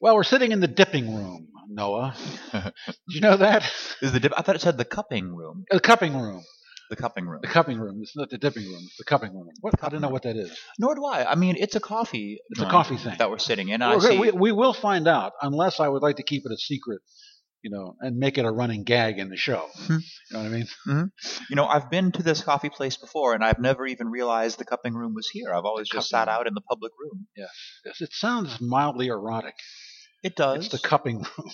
Well, we're sitting in the dipping room, Noah. Did you know that? Is the dip? I thought it said the cupping room. The cupping room. The cupping room. The cupping room. It's not the dipping room. It's the cupping room. What? I don't know what that is. Nor do I. I mean, it's a coffee. It's a coffee thing. that we're sitting in. I see. we, we will find out, unless I would like to keep it a secret, you know, and make it a running gag in the show. Hmm. You know what I mean? You know, I've been to this coffee place before, and I've never even realized the cupping room was here. I've always just sat room. out in the public room. Yes. Yes. It sounds mildly erotic. It does. It's the cupping room.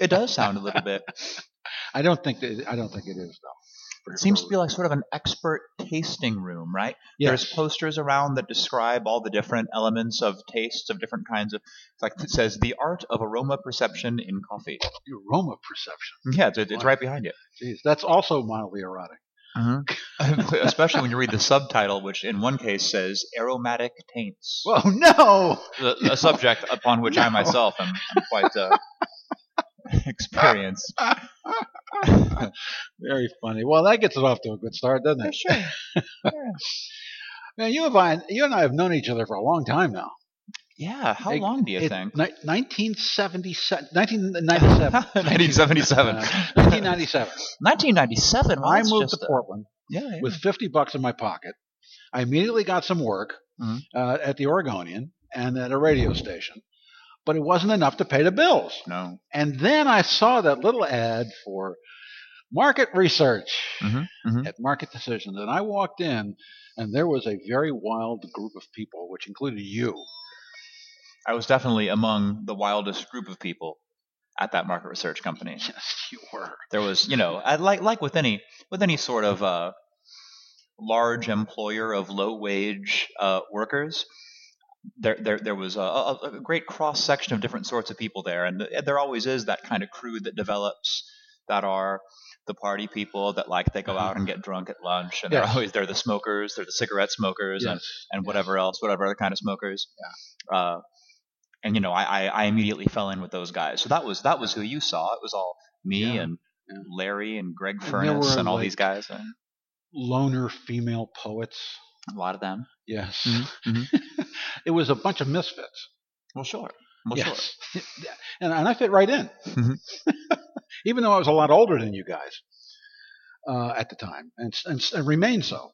it does sound a little bit. I don't think that, I don't think it is though. It seems to be like sort of an expert tasting room, right? yes. There's posters around that describe all the different elements of tastes of different kinds of. It's like it says the art of aroma perception in coffee. aroma perception. Yeah, it's, it's right behind you. Jeez, that's also mildly erotic. Especially when you read the subtitle, which in one case says aromatic taints. Well, no. a, a subject upon which I myself am, am quite uh, experienced. Very funny. Well, that gets it off to a good start, doesn't it? Sure. Man, you and I, you and I have known each other for a long time now. Yeah. How It- long do you It- think? ni- 1977, 1997. 1977. Uh, 1997. 1997. Well, I moved to Portland yeah, yeah. with 50 bucks in my pocket. I immediately got some work Mhm. uh, at the Oregonian and at a radio station, but it wasn't enough to pay the bills. no. And then I saw that little ad for market research Mhm, mhm. at Market Decisions, and I walked in, and there was a very wild group of people, which included you. I was definitely among the wildest group of people at that market research company. Yes, you were. There was, you know, I- like like with any with any sort of uh, large employer of low wage uh, workers, there there there was a, a, a great cross section of different sorts of people there, and there always is that kind of crew that develops that are the party people that like they go out and get drunk at lunch, and Yes. they're always they're the smokers, they're the cigarette smokers, and Yes. and yes. whatever else, whatever other kind of smokers. Yeah. Uh, and you know, I, I, I immediately fell in with those guys. So that was that was who you saw. It was all me Yeah, and yeah. Larry and Greg And Furness were, and all like- these guys. And Loner female poets. a lot of them. Yes. Mhm, it was a bunch of misfits. Well, sure. Well, sure. yes. and, and I fit right in. Mhm. Even though I was a lot older than you guys uh, at the time, and, and, and remain so.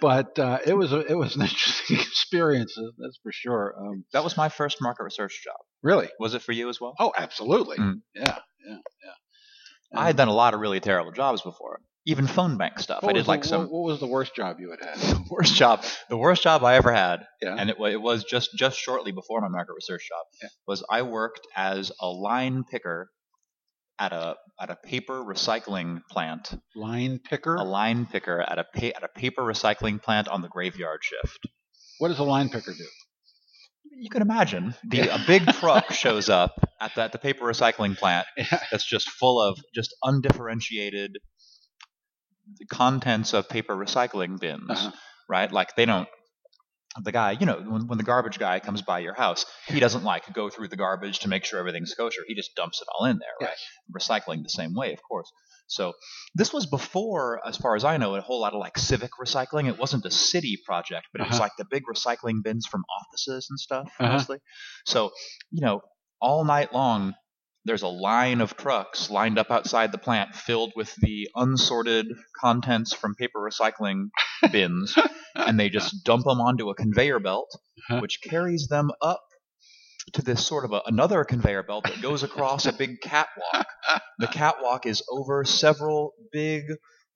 But uh, it was a, it was an interesting experience, that's for sure. Um, That was my first market research job. really? Was it for you as well? Oh, absolutely. Mm. Yeah, yeah, yeah. I had done a lot of really terrible jobs before, even phone bank stuff. What I did like the, some What, was the worst job you had had? worst job. The worst job I ever had, Yeah. and it, it was just just shortly before my market research job, Yeah. was I worked as a line picker at a at a paper recycling plant. Line picker. A line picker at a pa- at a paper recycling plant on the graveyard shift. What does a line picker do? You can imagine the a big truck shows up at the, at the paper recycling plant that's just full of just undifferentiated contents of paper recycling bins, Uh-huh. right? Like they don't. The guy, you know, when, when the garbage guy comes by your house, he doesn't like go through the garbage to make sure everything's kosher. He just dumps it all in there, right? Recycling the same way, of course. So this was before, as far as I know, a whole lot of like civic recycling. It wasn't a city project, but it was Uh-huh. like the big recycling bins from offices and stuff, Uh-huh. mostly. So, you know, all night long, there's a line of trucks lined up outside the plant filled with the unsorted contents from paper recycling bins, and they just dump them onto a conveyor belt, Uh-huh. which carries them up to this sort of a, another conveyor belt that goes across a big catwalk. The catwalk is over several big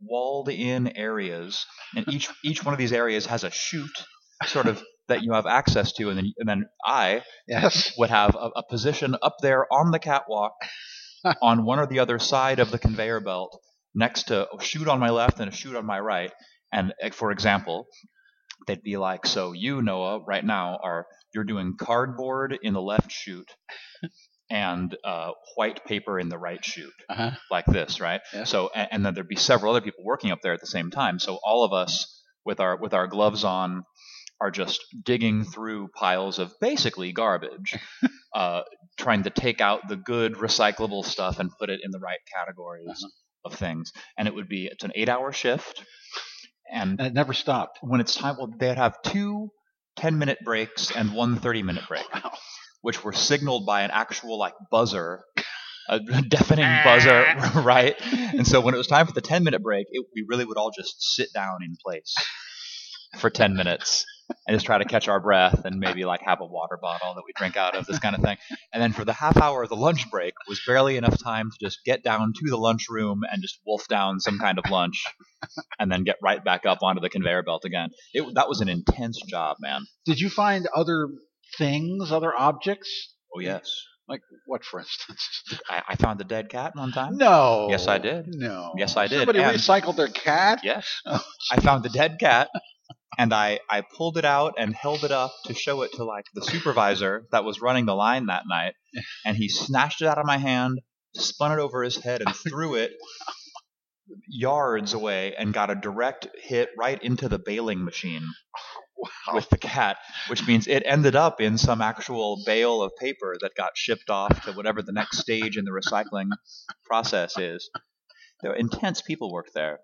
walled-in areas, and each each one of these areas has a chute, sort of that you have access to, and then and then I Yes. would have a, a position up there on the catwalk on one or the other side of the conveyor belt next to a chute on my left and a chute on my right. And eh, for example, they'd be like, so you, Noah, right now are you're doing cardboard in the left chute and uh, white paper in the right chute, Uh-huh. like this, right? Yeah. So and, and then there'd be several other people working up there at the same time. So all of us with our with our gloves on are just digging through piles of basically garbage, uh, trying to take out the good recyclable stuff and put it in the right categories Uh-huh. of things. And it would be it's an eight hour shift, and And it never stopped. when it's time, well, they'd have two 10 minute breaks and one 30 minute break. Wow. which were signaled by an actual like buzzer, a deafening buzzer, right? And so when it was time for the 10 minute break, it, we really would all just sit down in place for 10 minutes and just try to catch our breath and maybe like have a water bottle that we drink out of, this kind of thing. And then for the half hour of the lunch break was barely enough time to just get down to the lunchroom and just wolf down some kind of lunch and then get right back up onto the conveyor belt again. It, that was an intense job, man. Did you find other things, other objects? Oh, yes. Like what, for instance? I, I found a dead cat one time. No. Yes, I did. No. Yes, I did. Somebody And- recycled their cat. Yes. Oh, I found the dead cat and I, I pulled it out and held it up to show it to like the supervisor that was running the line that night and he snatched it out of my hand spun it over his head and threw it yards away and got a direct hit right into the baling machine Wow. with the cat which means it ended up in some actual bale of paper that got shipped off to whatever the next stage in the recycling process is there were intense people worked there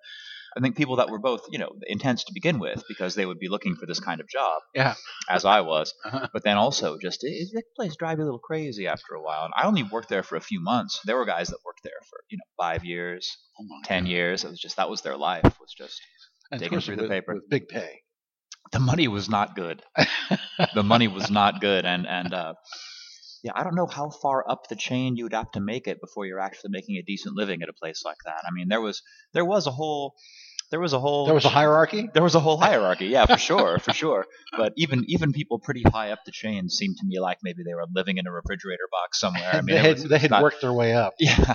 I think people that were both, you know, intense to begin with because they would be looking for this kind of job, Yeah. as I was. Uh-huh. But then also just it, that place drive you a little crazy after a while. And I only worked there for a few months. There were guys that worked there for you know five years, Oh ten God. years. It was just that was their life. It was just And digging through the paper. with big pay. the money was not good. the money was not good, and and uh, yeah, I don't know how far up the chain you would have to make it before you're actually making a decent living at a place like that. I mean, there was there was a whole there was a whole There was a hierarchy. there was a whole hierarchy, yeah, for sure, for sure. But even even people pretty high up the chain seemed to me like maybe they were living in a refrigerator box somewhere. I mean, they had, was- they had not- worked their way up. Yeah,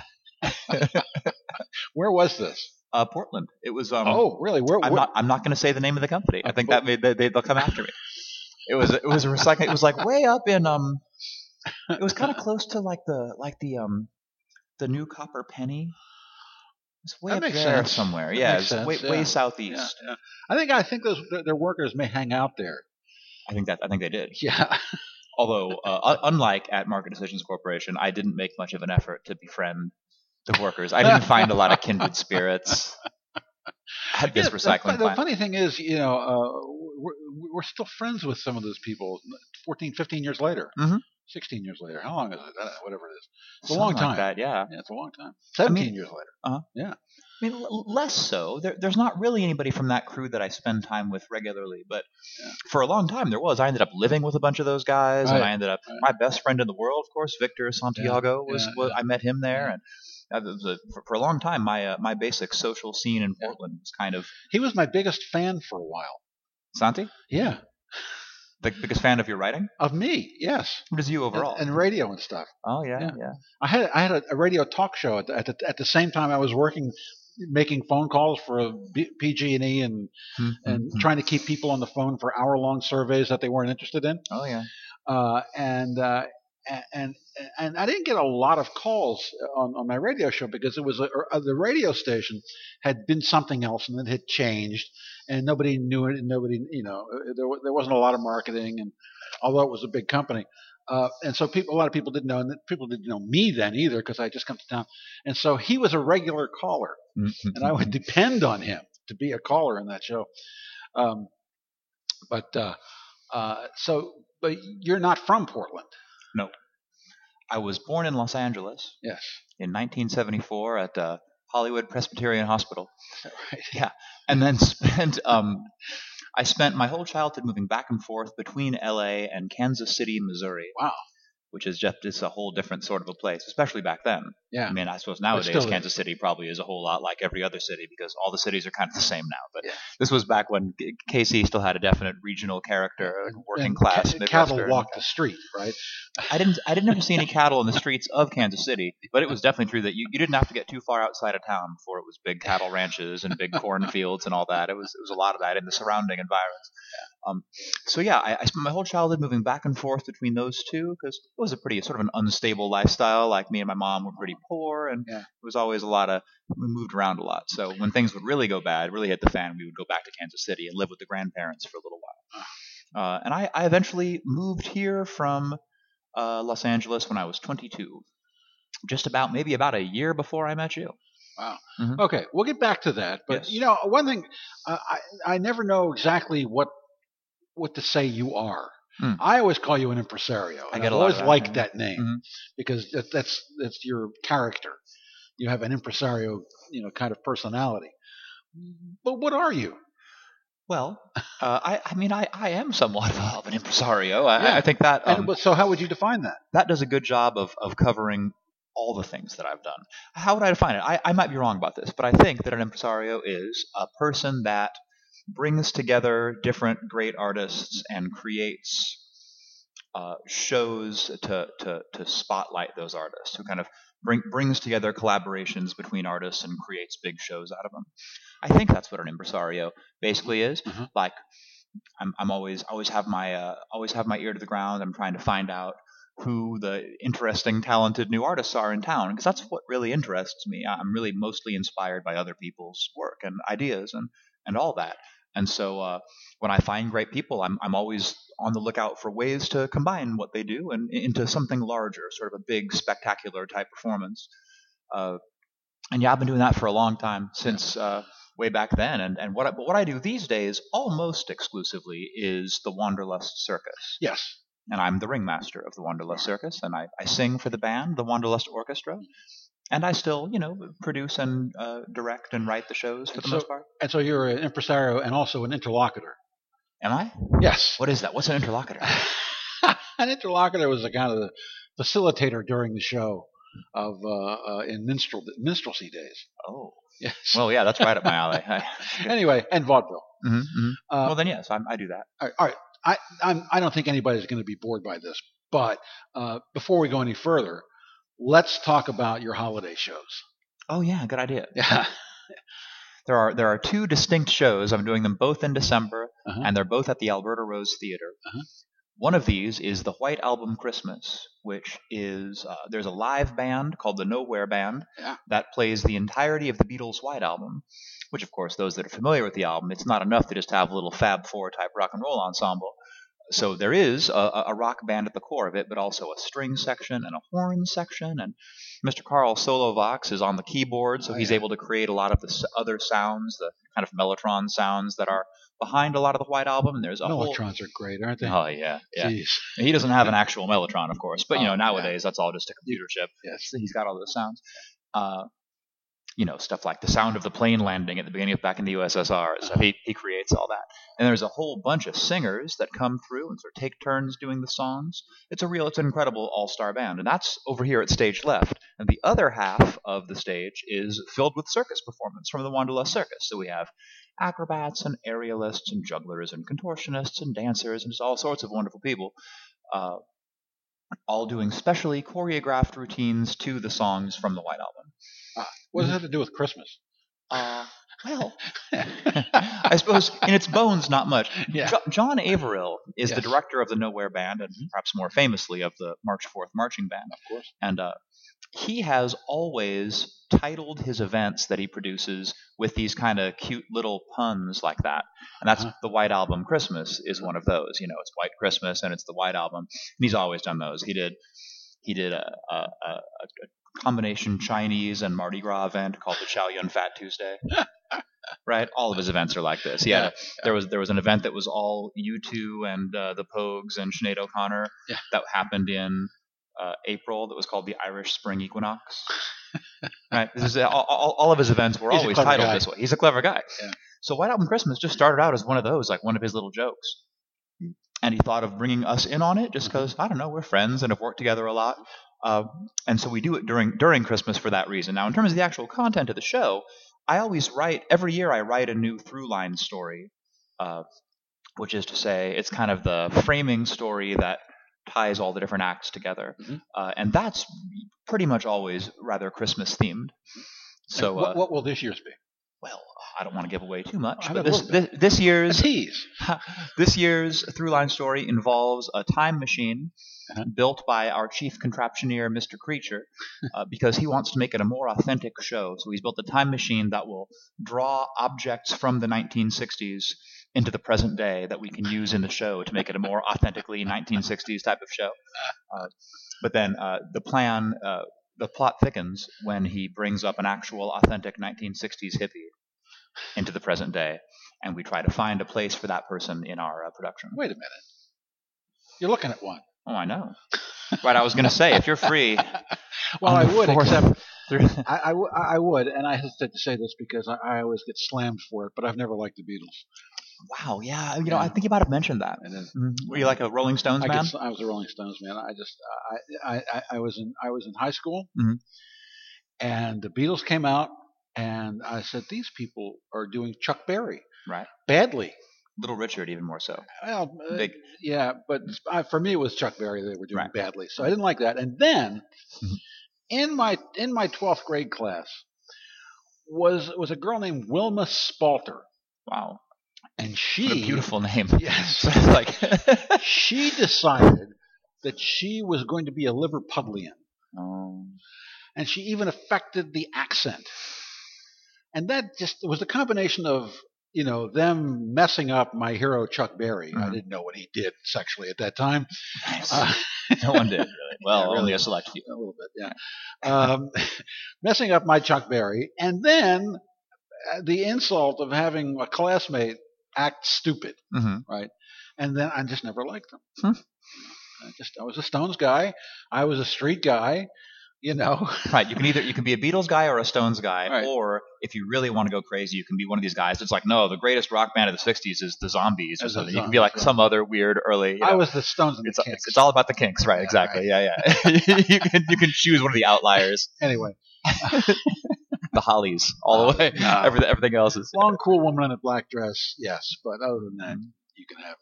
Where was this? uh, Portland. It was. Um, oh, really? Where? I'm not. I'm not going to say the name of the company. I think Oh. that made they, they'll come after me. It was. It was a recycling. It was like way up in um. It was kind of close to like the like the um, the new copper penny. It's way That up there sense. somewhere. That yeah, it's sense, way yeah. way southeast. yeah. I think I think those their workers may hang out there. I think that I think they did. Yeah. Although, uh, unlike at Market Decisions Corporation, I didn't make much of an effort to befriend the workers. I didn't find a lot of kindred spirits at this Yeah, the- recycling the, plant. funny thing is, you know, uh, we're, we're still friends with some of those people 14, 15 years later. Mhm. 16 years later. How long is it? Uh, whatever it is. It's a Something long like time. that, yeah. Yeah, it's a long time. 17 mean- years later. Uhhuh. Yeah. I mean, l- less so. There, there's not really anybody from that crew that I spend time with regularly, but Yeah. for a long time there was. I ended up living with a bunch of those guys, and I ended up right. my best friend in the world, of course, Victor Santiago was. yeah, was I met him there, and was a, for, for a long time my uh, my basic social scene in Portland was kind of He was my biggest fan for a while. Santi. Yeah. The biggest fan of your writing? Of me, yes. Is you overall? And, and radio and stuff. oh yeah, Yeah. yeah. I had I had a, a radio talk show at the, at the at the same time I was working, making phone calls for B- PG&E and Hmm, and hmm, hmm. trying to keep people on the phone for hour long surveys that they weren't interested in. oh yeah. Uh, and uh, and and I didn't get a lot of calls on, on my radio show because it was a, uh, the radio station had been something else and it had changed and nobody knew it and nobody you know there there wasn't a lot of marketing and although it was a big company uh, and so people a lot of people didn't know and people didn't know me then either because I just come to town and so he was a regular caller and I would depend on him to be a caller in that show. Um, but uh, uh, so, but you're not from Portland, no. I was born in Los Angeles yes? in 1974 at uh, Hollywood Presbyterian Hospital. Right. and then spent um I spent my whole childhood moving back and forth between LA and Kansas City, Missouri. Wow. Which is just it's a whole different sort of a place, especially back then. Yeah. I mean, I suppose nowadays is. Kansas City probably is a whole lot like every other city because all the cities are kind of the same now. But Yeah. this was back when KC still had a definite regional character, working And class. ca- cattle walked the street, right? I didn't I didn't ever see any cattle in the streets of Kansas City, but it was definitely true that you, you didn't have to get too far outside of town before it was big cattle ranches and big cornfields and all that. It was it was a lot of that in the surrounding environs. Um, so yeah, I, I spent my whole childhood moving back and forth between those two because was a pretty sort of an unstable lifestyle. Like me and my mom were pretty poor, and Yeah. it was always a lot of we moved around a lot. So when things would really go bad, really hit the fan, we would go back to Kansas City and live with the grandparents for a little while. Uh, and I, I eventually moved here from uh, Los Angeles when I was 22, just about maybe about a year before I met you. Wow. Okay, we'll get back to that. But Yes. you know, one thing uh, I I never know exactly what what to say you are. Hmm. I always call you an impresario. I get always of that, liked yeah. that name Mhm. because that, that's that's your character. You have an impresario, you know, kind of personality. But what are you? Well, uh, I, I mean, I, I am somewhat of, an impresario. I, Yeah. I think that um, and so, how would you define that? that does a good job of, of covering all the things that I've done. How would I define it? I, I might be wrong about this, but I think that an impresario is a person that brings together different great artists and creates uh, shows to, to, to spotlight those artists, who kind of bring, brings together collaborations between artists and creates big shows out of them. I think that's what an impresario basically is. Mhm. Like, I'm, I'm always always have my uh, always have my ear to the ground. I'm trying to find out who the interesting, talented new artists are in town because that's what really interests me. I'm really mostly inspired by other people's work and ideas and and all that. And so uh, when I find great people, I'm I'm always on the lookout for ways to combine what they do and into something larger, sort of a big, spectacular type performance. Uh, and yeah, I've been doing that for a long time since uh, way back then. And and what I, but what I do these days, almost exclusively, is the Wanderlust Circus Yes. and I'm the ringmaster of the Wanderlust Circus, and I, I sing for the band, the Wanderlust Orchestra, and I still, you know, produce and uh, direct and write the shows for And the so- most part. And so you're an impresario and also an interlocutor. Am I? Yes. What is that? What's an interlocutor? an interlocutor was a kind of the facilitator during the show of uh, uh, in minstrel minstrelsy days. Oh, Yes. well, yeah, that's right up my alley. anyway, and vaudeville. hmm hmm Uh, well, then yes, I'm, I do that. all right, all right. I I'm, I don't think anybody's going to be bored by this, but uh, before we go any further, let's talk about your holiday shows. Oh yeah, good idea. Yeah. There are there are two distinct shows. I'm doing them both in December, Uh-huh. and they're both at the Alberta Rose Theater. Uh-huh. One of these is the White Album Christmas, which is uh, there's a live band called the Nowhere Band Yeah. that plays the entirety of the Beatles' White Album. Which, of course, those that are familiar with the album, it's not enough to just have a little Fab Four type rock and roll ensemble. So there is a, a rock band at the core of it, but also a string section and a horn section. And Mr. Carl Solovox is on the keyboard, so Oh, he's able to create a lot of the other sounds, the kind of mellotron sounds that are behind a lot of the White Album. And there's a whole are great, aren't they? Oh yeah, yeah. Jeez. He doesn't have an actual mellotron, of course, but you Oh, know nowadays that's all just a computer chip. Yes. He's got all those sounds. Uh, you know, stuff like the sound of the plane landing at the beginning of back in the USSR. So Uh-huh. he, he creates all that. And there's a whole bunch of singers that come through and sort of take turns doing the songs. It's a real, it's an incredible all-star band. And that's over here at stage left. And the other half of the stage is filled with circus performance from the Wanderlust Circus. So we have acrobats and aerialists and jugglers and contortionists and dancers and just all sorts of wonderful people. Uh, all doing specially choreographed routines to the songs from the White Album. What does that have to do with Christmas? Uh, well, I suppose in its bones, not much. Yeah. Jo- John Averill is the director of the Nowhere Band, and perhaps more famously of the March Fourth Marching Band. Of course. And uh, he has always titled his events that he produces with these kind of cute little puns like that. And that's Uh-huh. the White Album Christmas is one of those. You know, it's White Christmas and it's the White Album. And he's always done those. He did he did a, a, a, a combination Chinese and Mardi Gras event called the Chow Yun Fat Tuesday. right? All of his events are like this. He a, there was there was an event that was all U2 and uh, the Pogues and Sinead O'Connor Yeah. that happened in uh, April that was called the Irish Spring Equinox. right? This is, all, all, all of his events were He's always titled guy. this way. He's a clever guy. Yeah. So White Album Christmas just started out as one of those, like one of his little jokes. And he thought of bringing us in on it just because, I don't know, we're friends and have worked together a lot. Uh, and so we do it during during Christmas for that reason. Now, in terms of the actual content of the show, I always write every year. I write a new through line story, uh, which is to say, it's kind of the framing story that ties all the different acts together, Mhm. uh, and that's pretty much always rather Christmas themed. So, what, uh, what will this year's be? well, I don't want to give away too much, but this, this this year's this year's through line story involves a time machine Uh-huh. built by our chief contraptioneer, Mr. Creature, uh, because he wants to make it a more authentic show. So he's built a time machine that will draw objects from the 1960s into the present day that we can use in the show to make it a more authentically 1960s type of show. Uh, but then uh, the plan, uh, the plot thickens when he brings up an actual authentic 1960s hippie into the present day, and we try to find a place for that person in our uh, production. Wait a minute. You're looking at one. Oh, I know. right, I was going to say, if you're free, Well, I would, fourth- except I, I, w- I would, and I hesitate to say this because I, I always get slammed for it, but I've never liked the Beatles. wow, yeah, you know, I think you might have mentioned that. And then Mhm. Were you like a Rolling Stones I, man? guess I was a Rolling Stones man. I just I, I, I, I was in I was in high school, Mhm. and the Beatles came out, and I said these people are doing Chuck Berry Right. badly. Little Richard, even more so. Well, uh, Big. yeah, but I, for me it was Chuck Berry they were doing Right. badly, so I didn't like that. And then Mhm. in my in my twelfth grade class was was a girl named Wilma Spalter, Wow, and she what a beautiful name. Yes. Like, she decided that she was going to be a Liverpudlian. oh, and she even affected the accent. And that just was a combination of you know them messing up my hero Chuck Berry. I Mhm. didn't know what he did sexually at that time. nice. Uh, no one did really. Well, Yeah, really. only a select few. a little bit, yeah. Um, messing up my Chuck Berry, and then uh, the insult of having a classmate act stupid, hmm right? And then I just never liked them. Hmm. I just I was a Stones guy. I was a street guy. You know, Right, you can either you can be a Beatles guy or a Stones guy, Right. or if you really want to go crazy, you can be one of these guys. It's like no, the greatest rock band of the '60s is the Zombies or something. You can be like right. some other weird early. You know, I was the Stones and the it's, Kinks. it's, it's all about the Kinks, right? Yeah, exactly. Yeah, yeah. you can you can choose one of the outliers, anyway. the Hollies, all the way. No. Everything everything else is long, cool woman in a black dress, yes, but other than that, Mm-hmm. you can have.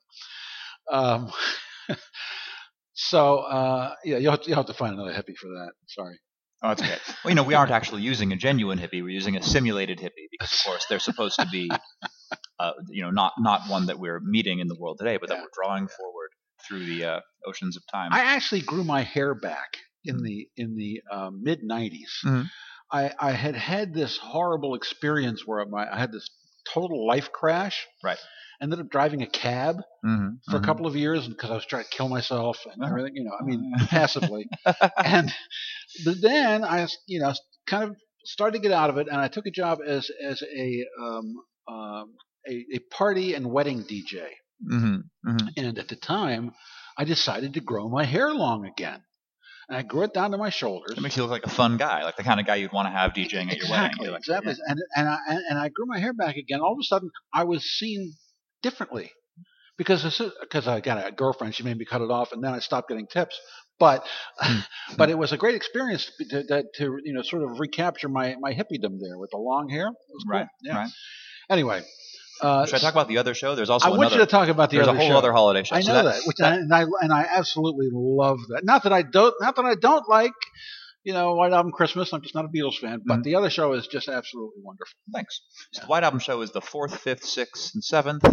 Um, so uh, yeah, you'll have, to, you'll have to find another hippie for that. Sorry. Oh, that's okay. Well, you know, we aren't actually using a genuine hippie. We're using a simulated hippie because, of course, they're supposed to be, uh, you know, not not one that we're meeting in the world today, but that we're drawing forward through the uh, oceans of time. I actually grew my hair back in the in the uh, mid '90s. Mhm. I, I had had this horrible experience where my, I had this total life crash. Right. Ended up driving a cab mm-hmm. for a couple of years because I was trying to kill myself and Uh-huh. everything. You know, I mean, passively. and but then I, you know, kind of started to get out of it, and I took a job as as a um, um, a, a party and wedding DJ. hmm hmm And at the time, I decided to grow my hair long again, and I grew it down to my shoulders. It makes you look like a fun guy, like the kind of guy you'd want to have DJing at your wedding. like, exactly. And and I and, and I grew my hair back again. All of a sudden, I was seen differently because because I got a girlfriend. She made me cut it off, and then I stopped getting tips. But Hmm. but it was a great experience to, to, to you know sort of recapture my my hippiedom there with the long hair. It was cool. Right, Yeah. right. Anyway, uh, Should I talk about the other show? There's also I want another. you to talk about the there's other a whole show. other holiday show. I So know that, which I, and I and I absolutely love that. Not that I don't, not that I don't like, you know, White Album Christmas. I'm just not a Beatles fan, but Mhm. the other show is just absolutely wonderful. Thanks. So the White Album show is the fourth, fifth, sixth, and seventh,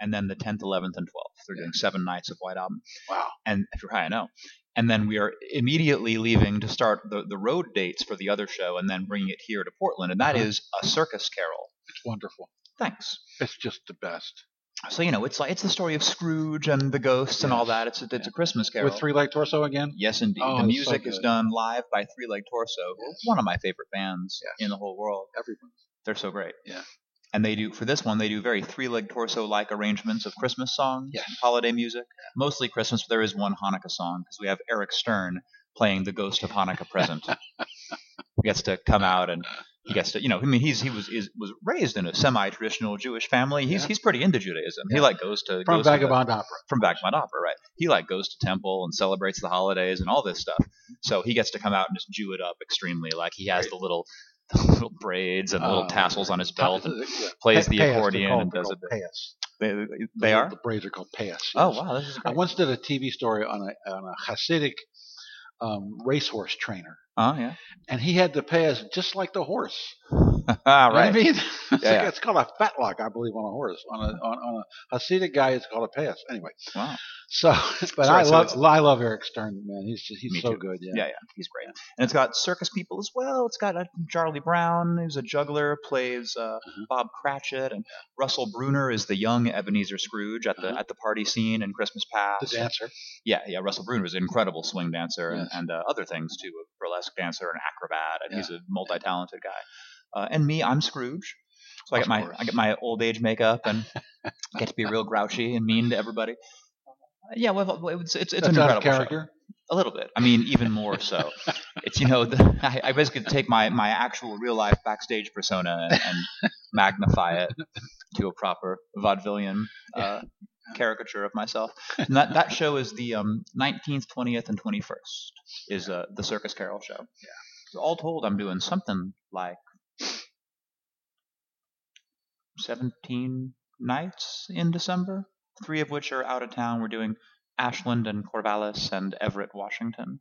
and then the tenth, eleventh, and twelfth. They're Yeah. doing seven nights of White Album. Wow. And if you're high, I know. And then we are immediately leaving to start the, the road dates for the other show, and then bringing it here to Portland, and that Uh-huh. is a circus carol. It's wonderful. Thanks. It's just the best. So you know, it's like it's the story of Scrooge and the ghosts and all that. It's a, it's a Christmas carol. With Three Leg Torso again. Yes, indeed. Oh, the it's so music is good. done live by Three Leg Torso, one of my favorite bands Yes. in the whole world. Everyone. They're so great. Yeah. And they do for this one, they do very Three Leg Torso like arrangements of Christmas songs, Yes. holiday music, mostly Christmas. But there is one Hanukkah song because we have Eric Stern playing the Ghost of Hanukkah Present. he gets to come out and uh. He gets to, you know, I mean, he's he was is, was raised in a semi-traditional Jewish family. He's Yeah. he's pretty into Judaism. He like goes to From goes to the- Vagabond Opera. from Vagabond Opera, right? He like goes to temple and celebrates the holidays and all this stuff. So he gets to come out and just Jew it up extremely. Like he has Great. the little the little braids and the little Oh, tassels on his belt and Yeah. plays the payas, accordion and does it. payas. They, The- they are. The braids are called payas. Oh wow, this is I once did a TV story on a on a Hasidic um, racehorse trainer, Oh yeah. and he had the payas just like the horse. ah You know what I right. mean, it's, yeah. it's called a fetlock, I believe, on a horse. On a on, on a Hasidic guy, it's called a payas. Anyway, Wow. so but So, I so love I love Eric Stern, man. He's just, he's Me so too. good. Yeah. Yeah, yeah, he's great. And it's got circus people as well. It's got uh, Charlie Brown, who's a juggler, plays uh, Mhm. Bob Cratchit, and Russell Bruner is the young Ebenezer Scrooge at the Uh-huh. at the party scene in Christmas Past. The dancer. Yeah, yeah. Russell Bruner is an incredible swing dancer and, Yes. and uh, other things too. A burlesque dancer, an acrobat, and he's a multi-talented guy. Uh, and me, I'm Scrooge. So I get my. I get my old age makeup and get to be real grouchy and mean to everybody. Yeah, well, it's it's, it's an incredible show. character. A little bit. I mean, even more so. it's you know, the, I, I basically take my my actual real life backstage persona and, and magnify it to a proper vaudevillian uh, caricature of myself. And that that show is the um, 19th, 20th, and 21st is uh, the Circus Carol show. Yeah. So all told, I'm doing something like 17 nights in December, three of which are out of town. We're doing Ashland and Corvallis and Everett, Washington.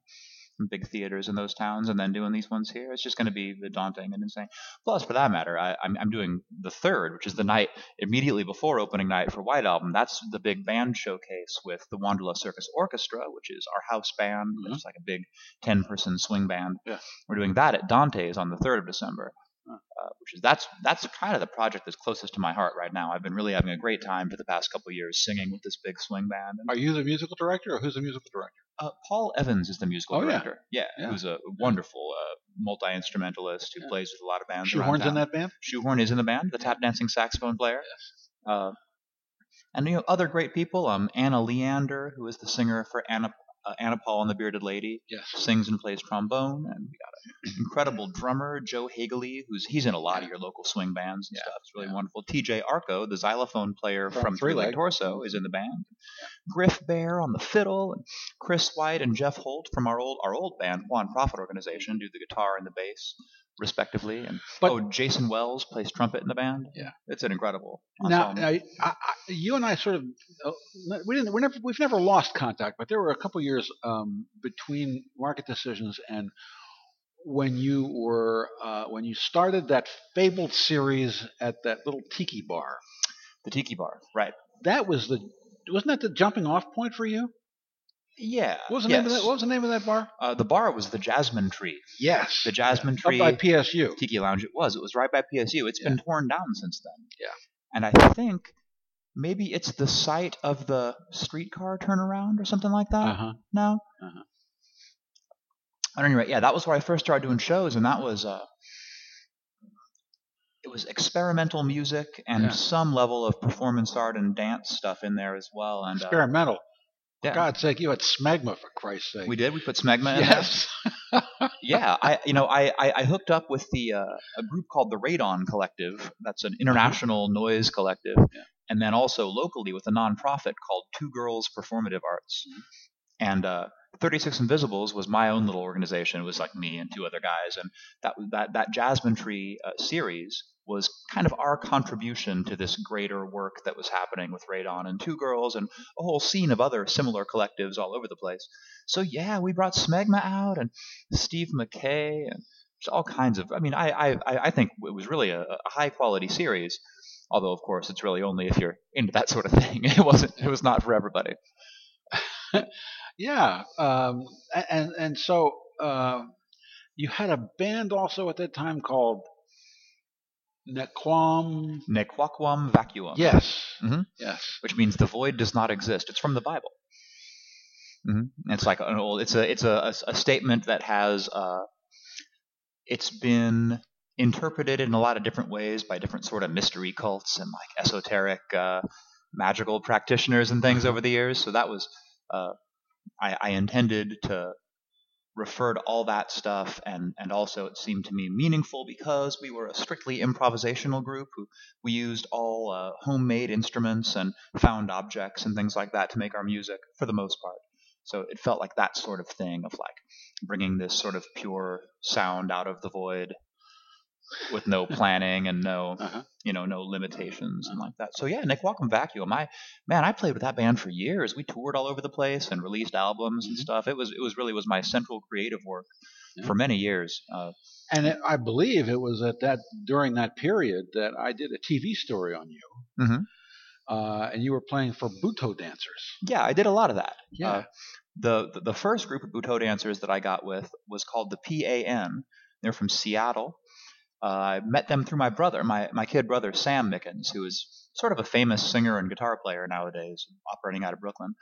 Big theaters in those towns, and then doing these ones here. It's just going to be the daunting and insane. Plus, for that matter, I, I'm, I'm doing the third, which is the night immediately before opening night for White Album. That's the big band showcase with the Wanderlust Circus Orchestra, which is our house band. Mhm. It's like a big 10 person swing band. Yeah. We're doing that at Dante's on the 3rd of December. Uh, which is that's that's kind of the project that's closest to my heart right now. I've been really having a great time for the past couple of years singing with this big swing band. And, Are you the musical director, or who's the musical director? uh, Paul Evans is the musical Oh, director. Yeah, Yeah. who's a wonderful uh, multi instrumentalist who Yeah. plays with a lot of bands. Shoehorns in that band. Shoehorn is in the band, the tap dancing saxophone player. Uh, and you know other great people. Um, Anna Leander, who is the singer for Anna uh, Anna Paul and the Bearded Lady, sings and plays trombone. And we got an incredible drummer, Joe Hagley, who's he's in a lot of your local swing bands and Yeah, stuff. It's really yeah. wonderful. T.J. Arco, the xylophone player From from, Three Leg. Torso, is in the band. Griff Bear on the fiddle, and Chris White and Jeff Holt from our old our old band, Juan Profit Organization, do the guitar and the bass respectively. And But- oh, Jason Wells plays trumpet in the band. Yeah. it's an incredible. Now, ensemble. I, I, I, you and I sort of uh, we didn't we never we've never lost contact, but there were a couple years um, between market decisions and when you were uh, when you started that fabled series at that little tiki bar. the Tiki Bar, right? That was the wasn't that the jumping off point for you? Yeah. What was the yes. name of that? What was the name of that bar? Uh, the bar was the Jasmine Tree. Yes, The Jasmine up Tree by PSU. Tiki Lounge. It was. It was right by PSU. It's been torn down since then. Yeah. And I think maybe it's the site of the streetcar turnaround or something like that Uh huh. now. Uh-huh. At any rate, yeah, that was where I first started doing shows, and that was uh, it was experimental music and Yeah. some level of performance art and dance stuff in there as well. And uh, Experimental. yeah, God's sake, you had smegma for Christ's sake. we did. We put Smegma in yes. yeah, I you know I, I, I hooked up with the uh, a group called the Radon Collective. That's an international noise collective, Yeah. and then also locally with a nonprofit called Two Gyrlz Performative Arts. And uh, 36 Invisibles was my own little organization. It was like me and two other guys, and that that that Jasmine Tree uh, series was kind of our contribution to this greater work that was happening with Radon and Two Gyrlz and a whole scene of other similar collectives all over the place. So yeah, we brought Smegma out and Steve McKay and all kinds of. I mean, I I, I I think it was really a, a high quality series. Although of course it's really only if you're into that sort of thing. It wasn't. It was not for everybody. Yeah, um, and and so uh, you had a band also at that time called Nequam. Nequaquam vacuum. Yes, Mhm. yes. which means the void does not exist. It's from the Bible. hmm It's like an old. It's a it's a, a, a statement that has. Uh, it's been interpreted in a lot of different ways by different sort of mystery cults and like esoteric uh, magical practitioners and things over the years. So that was. Uh, I, I intended to refer to all that stuff and and also it seemed to me meaningful because we were a strictly improvisational group who we used all uh, homemade instruments and found objects and things like that to make our music for the most part. So it felt like that sort of thing of like bringing this sort of pure sound out of the void with no planning and no Uh-huh. you know no limitations and like that so yeah Nequaquam vacuum i man i played with that band for years we toured all over the place and released albums and Mhm. stuff it was it was really was my central creative work Yeah. for many years uh, And it, I believe it was at that during that period that I did a TV story on you, Mhm. uh, and you were playing for Butoh dancers. yeah i did a lot of that Yeah. Uh, the, the the first group of Butoh dancers that I got with was called the PAN. They're from Seattle. I met them through my brother, my my kid brother Sam Mickens, who is sort of a famous singer and guitar player nowadays, operating out of Brooklyn.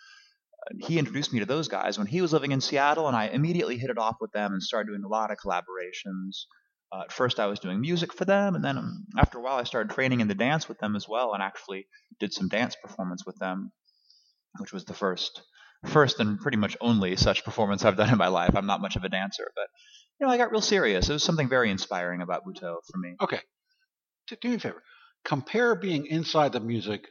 He introduced me to those guys when he was living in Seattle, and I immediately hit it off with them and started doing a lot of collaborations. Uh, at first, I was doing music for them, and then um, after a while, I started training in the dance with them as well, and actually did some dance performance with them, which was the first first and pretty much only such performance I've done in my life. I'm not much of a dancer, but you know, I got real serious. It was something very inspiring about Butoh for me. Okay, do, do me a favor. Compare being inside the music,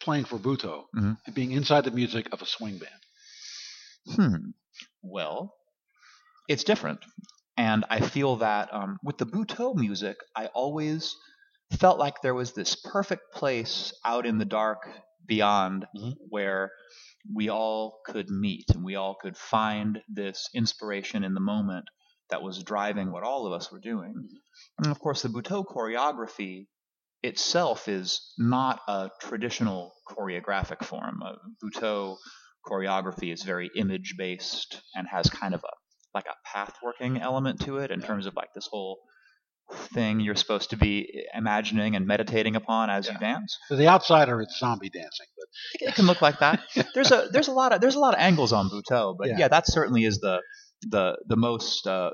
playing for Butoh, Mhm. and being inside the music of a swing band. Hmm. Well, it's different. And I feel that um, with the Butoh music, I always felt like there was this perfect place out in the dark beyond Mhm. where we all could meet and we all could find this inspiration in the moment that was driving what all of us were doing. And of course, the Butoh choreography itself is not a traditional choreographic form. Uh, Butoh choreography is very image based and has kind of a like a path working element to it in terms of like this whole thing you're supposed to be imagining and meditating upon as you dance. For the outsider, it's zombie dancing, It, can look like that. There's a there's a lot of there's a lot of angles on Butoh, but Yeah. yeah, that certainly is the the the most uh,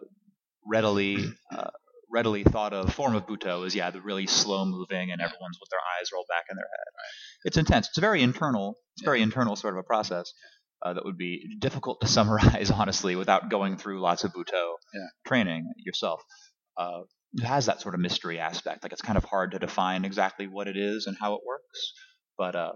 readily uh, readily thought of form of Butoh is yeah the really slow moving and everyone's with their eyes rolled back in their head. It's intense. It's a very internal. It's a very internal sort of a process. Uh, that would be difficult to summarize honestly without going through lots of Butoh Yeah. training yourself. Uh, it has that sort of mystery aspect. Like it's kind of hard to define exactly what it is and how it works. But uh,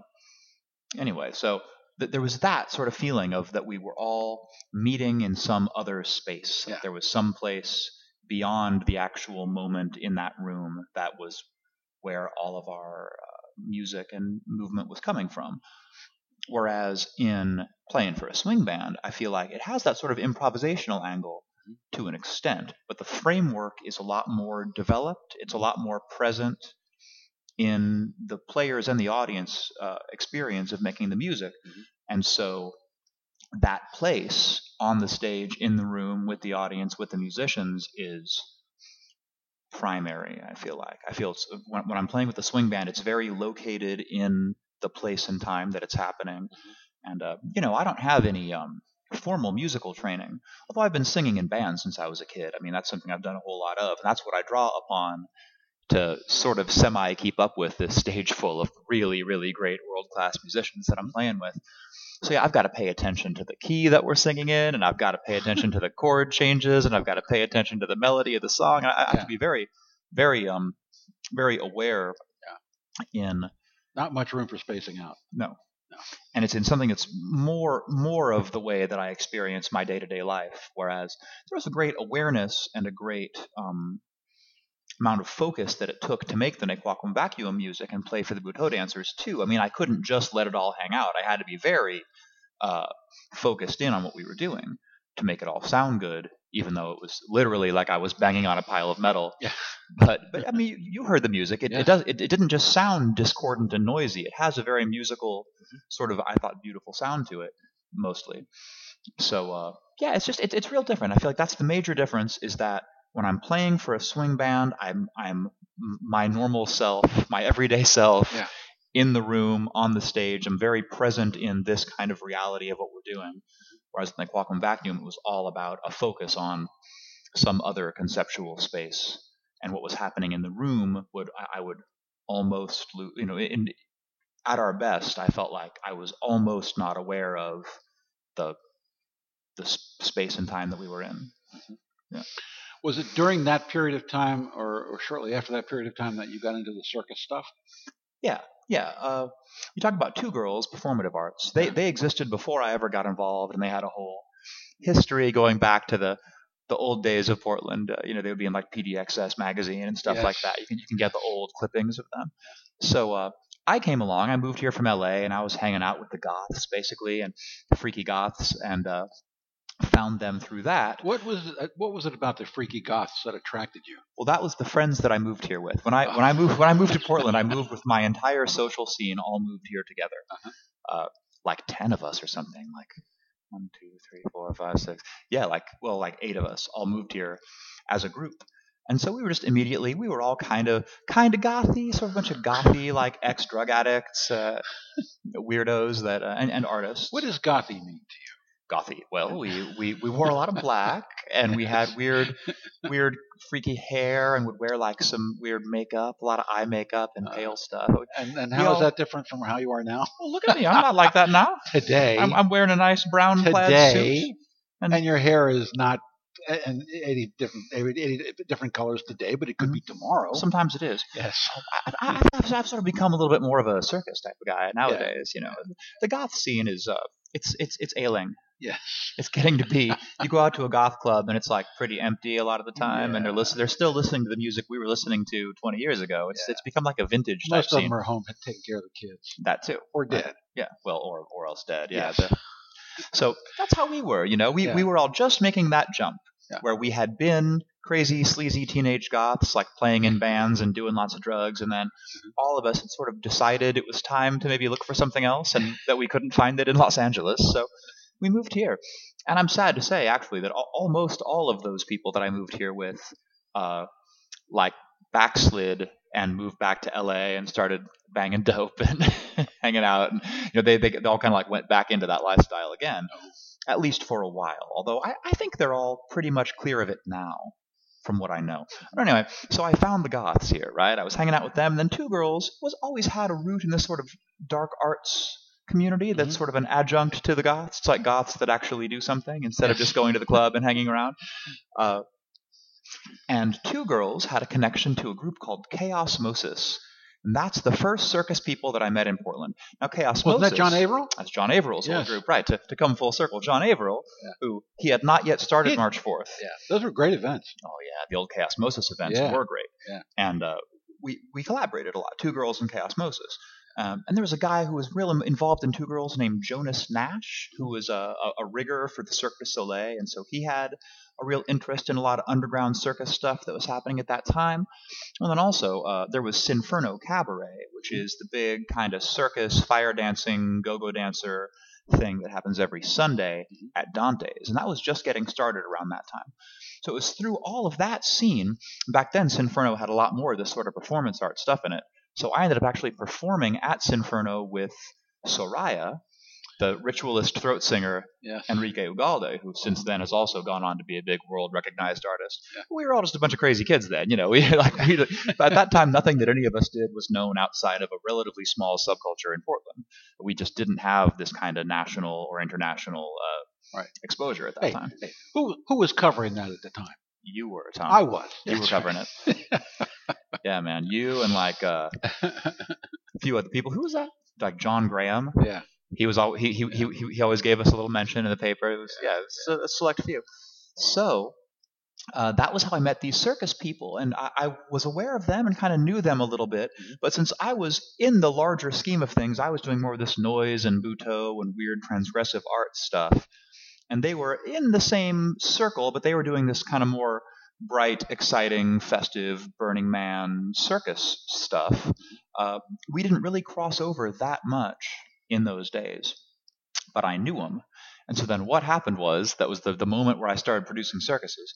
anyway, so th- there was that sort of feeling of that we were all meeting in some other space. Yeah. There was some place beyond the actual moment in that room that was where all of our uh, music and movement was coming from. Whereas in playing for a swing band, I feel like it has that sort of improvisational angle to an extent, but the framework is a lot more developed. It's a lot more present in the players and the audience uh, experience of making the music. Mhm. And so that place on the stage, in the room, with the audience, with the musicians is primary, I feel like. I feel it's, when, when I'm playing with the swing band, it's very located in the place and time that it's happening. And, uh, you know, I don't have any um, formal musical training, although I've been singing in bands since I was a kid. I mean, that's something I've done a whole lot of, and that's what I draw upon to sort of semi keep up with this stage full of really, really great world class musicians that I'm playing with. So yeah, I've got to pay attention to the key that we're singing in, and I've got to pay attention to the chord changes, and I've got to pay attention to the melody of the song. And I, I have Yeah. to be very, very, um, very aware yeah. in not much room for spacing out. no. No. And it's in something that's more more of the way that I experience my day to day life. Whereas there's a great awareness and a great um, amount of focus that it took to make the Nequaquam vacuum music and play for the Butoh dancers too. I mean, I couldn't just let it all hang out. I had to be very uh, focused in on what we were doing to make it all sound good, even though it was literally like I was banging on a pile of metal. Yeah. But but I mean, you, heard the music. It, Yeah. it does. It, it didn't just sound discordant and noisy. It has a very musical sort of I thought beautiful sound to it mostly. So uh, yeah, it's just it's it's real different. I feel like that's the major difference is that when I'm playing for a swing band, I'm I'm my normal self, my everyday self Yeah. in the room on the stage. I'm very present in this kind of reality of what we're doing. Whereas in the Nequaquam Vacuum, it was all about a focus on some other conceptual space, and what was happening in the room would I, I would almost lo- you know in at our best, I felt like I was almost not aware of the the space and time that we were in. Mm-hmm. Was it during that period of time, or, or shortly after that period of time, that you got into the circus stuff? Yeah, yeah. Uh, you talk about Two Gyrlz, performative arts. They they existed before I ever got involved, and they had a whole history going back to the the old days of Portland. Uh, you know, they would be in like PDXS magazine and stuff like that. You can you can get the old clippings of them. So uh, I came along. I moved here from LA, and I was hanging out with the goths basically, and the freaky goths, and uh, found them through that. What was it, what was it about the freaky goths that attracted you? Well, that was the friends that I moved here with. When I when I moved when I moved to Portland, I moved with my entire social scene. All moved here together, Uh-huh. uh, like ten of us or something. Like one, two, three, four, five, six. Yeah, like well, like eight of us all moved here as a group. And so we were just immediately we were all kind of kind of gothy, sort of a bunch of gothy like ex drug addicts, uh, weirdos that uh, and, and artists What does gothy mean to gothy. Well, we, we, we wore a lot of black and we had weird, weird, freaky hair, and would wear like some weird makeup, a lot of eye makeup and pale stuff. And and how is all- that different from how you are now? Well, look at me, I'm not like that now. Today, I'm, I'm wearing a nice brown plaid today, suit. and, your hair is not and 80 different 80 different colors today, but it could be tomorrow. Sometimes it is. yes. I, I've sort of become a little bit more of a circus type of guy nowadays. You know, the goth scene is uh, it's it's it's ailing. Yes. It's getting to be. You go out to a goth club and it's like pretty empty a lot of the time, and they're Yeah. listen, they're still listening to the music we were listening to 20 years ago. It's Yeah. it's become like a vintage type Most of scene. them are home and taking care of the kids that too. or dead. Yeah, well, or or else dead. Yeah. Yes. the- so that's how we were. You know, we Yeah. we were all just making that jump Yeah. where we had been crazy, sleazy teenage goths, like playing in bands and doing lots of drugs, and then Mm-hmm. all of us had sort of decided it was time to maybe look for something else, and that we couldn't find it in Los Angeles, so we moved here. And I'm sad to say, actually, that al- almost all of those people that I moved here with, uh, like backslid and moved back to LA and started banging dope and hanging out. And, you know, they, they, they all kind of like went back into that lifestyle again, at least for a while. Although I, I think they're all pretty much clear of it now, from what I know. But anyway, so I found the Goths here, right? I was hanging out with them. And then Two Gyrlz was always had a root in this sort of dark arts community that's Mhm. sort of an adjunct to the Goths. It's like Goths that actually do something instead of just going to the club and hanging around. Uh, and Two Gyrlz had a connection to a group called Chaosmosis. And that's the first circus people that I met in Portland. Now, Chaosmosis. Wasn't that John Averill? That's John Averill's Yes. group, right? To, to come full circle, John Averill, Yeah. who he had not yet started He- March 4th. Yeah. Those were great events. Oh yeah, the old Chaosmosis events Yeah. were great. Yeah. And uh, we we collaborated a lot. Two Gyrlz in Chaosmosis. Um, and there was a guy who was real involved in Two Gyrlz named Jonas Nash, who was a, a, a rigger for the Cirque du Soleil, and so he had a real interest in a lot of underground circus stuff that was happening at that time. And then also uh, there was Sinferno Cabaret, which is the big kind of circus, fire dancing, go-go dancer thing that happens every Sunday at Dante's, and that was just getting started around that time. So it was through all of that scene. Back then, Sinferno had a lot more of this sort of performance art stuff in it. So I ended up actually performing at Sinferno with Soraya, the ritualist throat singer. Enrique Ugalde, who since then has also gone on to be a big world recognized artist. Yeah. We were all just a bunch of crazy kids then, you know. We like we, at that time nothing that any of us did was known outside of a relatively small subculture in Portland. We just didn't have this kind of national or international uh, Right. exposure at that Hey, time. hey, who who was covering that at the time? You were a Tom. I was. you were covering right. it. Yeah, man. You and like uh, a few other people. Who was that? Like John Graham. yeah. He was all he he, he he he always gave us a little mention in the paper. It was yeah, it was a, a select few. So uh, that was how I met these circus people, and I, I was aware of them and kind of knew them a little bit. But since I was in the larger scheme of things, I was doing more of this noise and Butoh and weird transgressive art stuff, and they were in the same circle, but they were doing this kind of more bright, exciting, festive Burning Man circus stuff. Uh, we didn't really cross over that much in those days, but I knew them. And so then what happened was that was the, the moment where I started producing circuses.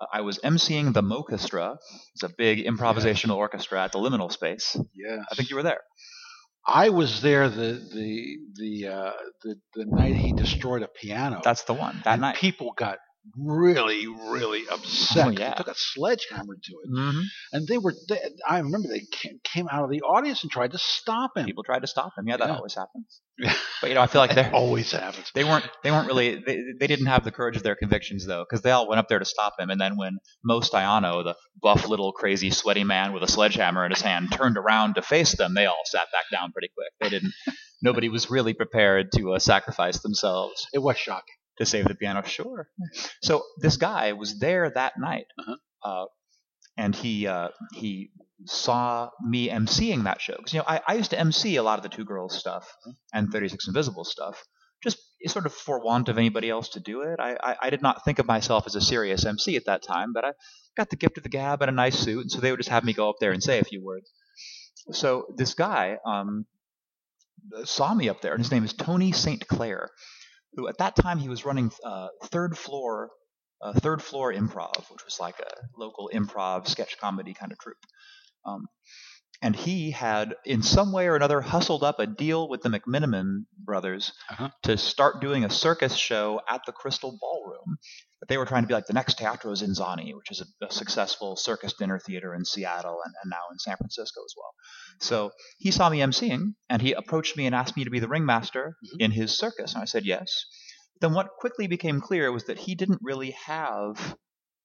Uh, I was emceeing the Mokestra. It's a big improvisational orchestra at the Liminal Space. Yeah. I think you were there. I was there the the the uh, the the night he destroyed a piano. That's the one. That and night. people got really really upset. Oh, yeah. They took a sledgehammer to it, hmm and they were. They, I remember they came, out of the audience and tried to stop him. People tried to stop him. Yeah, that Yeah. always happens. Yeah. But you know, I feel like It they're always happens. they weren't they weren't really they, they didn't have the courage of their convictions though because they all went up there to stop him and then when Mo Staiano the buff little crazy sweaty man with a sledgehammer in his hand turned around to face them they all sat back down pretty quick they didn't nobody was really prepared to uh, sacrifice themselves It was shocking. To save the piano sure so this guy was there that night Uh-huh. uh, and he uh, he saw me emceeing that show because you know I, I used to MC a lot of the Two Gyrlz stuff and 36 Invisible stuff just sort of for want of anybody else to do it. I, I, I did not think of myself as a serious MC at that time, but I got the gift of the gab and a nice suit, and so they would just have me go up there and say a few words. So this guy um, saw me up there, and his name is Tony St. Clair, who at that time he was running uh, third floor. Uh, third floor improv, which was like a local improv sketch comedy kind of troupe. Um, and he had in some way or another hustled up a deal with the McMenamin brothers Uh-huh. to start doing a circus show at the Crystal Ballroom. But they were trying to be like the next Teatro ZinZanni, which is a, a successful circus dinner theater in Seattle and, and now in San Francisco as well. So he saw me emceeing, and he approached me and asked me to be the ringmaster Mhm. in his circus, and I said yes. Then what quickly became clear was that he didn't really have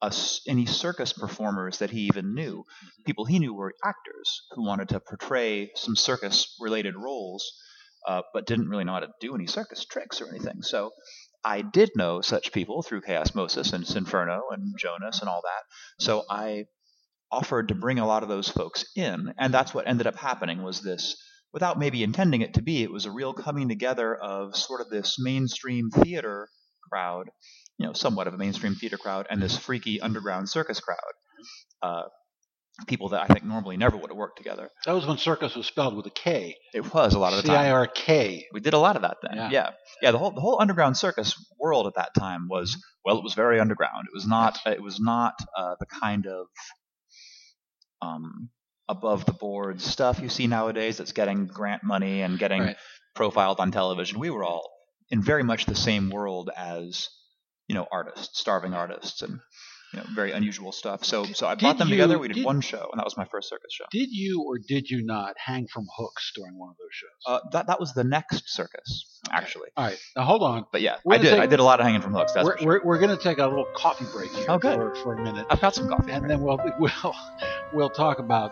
a any circus performers that he even knew. People he knew were actors who wanted to portray some circus-related roles, uh, but didn't really know how to do any circus tricks or anything. So I did know such people through Chaosmosis and Sinferno and Jonas and all that. So I offered to bring a lot of those folks in, and that's what ended up happening. Was this without maybe intending it to be? It was a real coming together of sort of this mainstream theater crowd, you know, somewhat of a mainstream theater crowd, and this freaky underground circus crowd. Uh, people that I think normally never would have worked together. That was when circus was spelled with a K. It was a lot of the time. R K. We did a lot of that then. Yeah. Yeah. yeah, The whole the whole underground circus world at that time was well, it was very underground. It was not it was not uh, the kind of um, above the board stuff you see nowadays that's getting grant money and getting Right. profiled on television. We were all in very much the same world as you know artists, starving artists, and you know very unusual stuff. So so I brought them you- together. We did, did- one show, and that was my first circus show. Did you or did you not hang from hooks during one of those shows? Uh, that that was the next circus actually. All right, now hold on. But yeah, We're I did. take- I did a lot of hanging from hooks. That's we're, sure. we're, we're going to take a little coffee break here Oh, for, for a minute, I've got some coffee. and then we'll we'll we'll talk about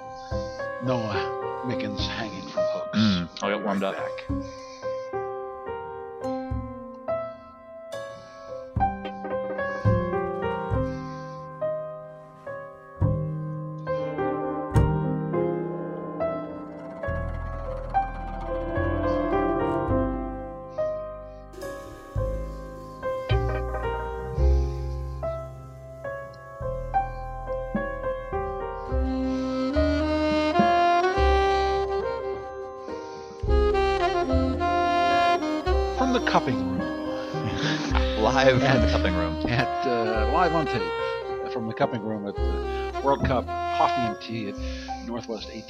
Noah Mickens hanging from hooks. Mm, I'll get Right warmed up. back.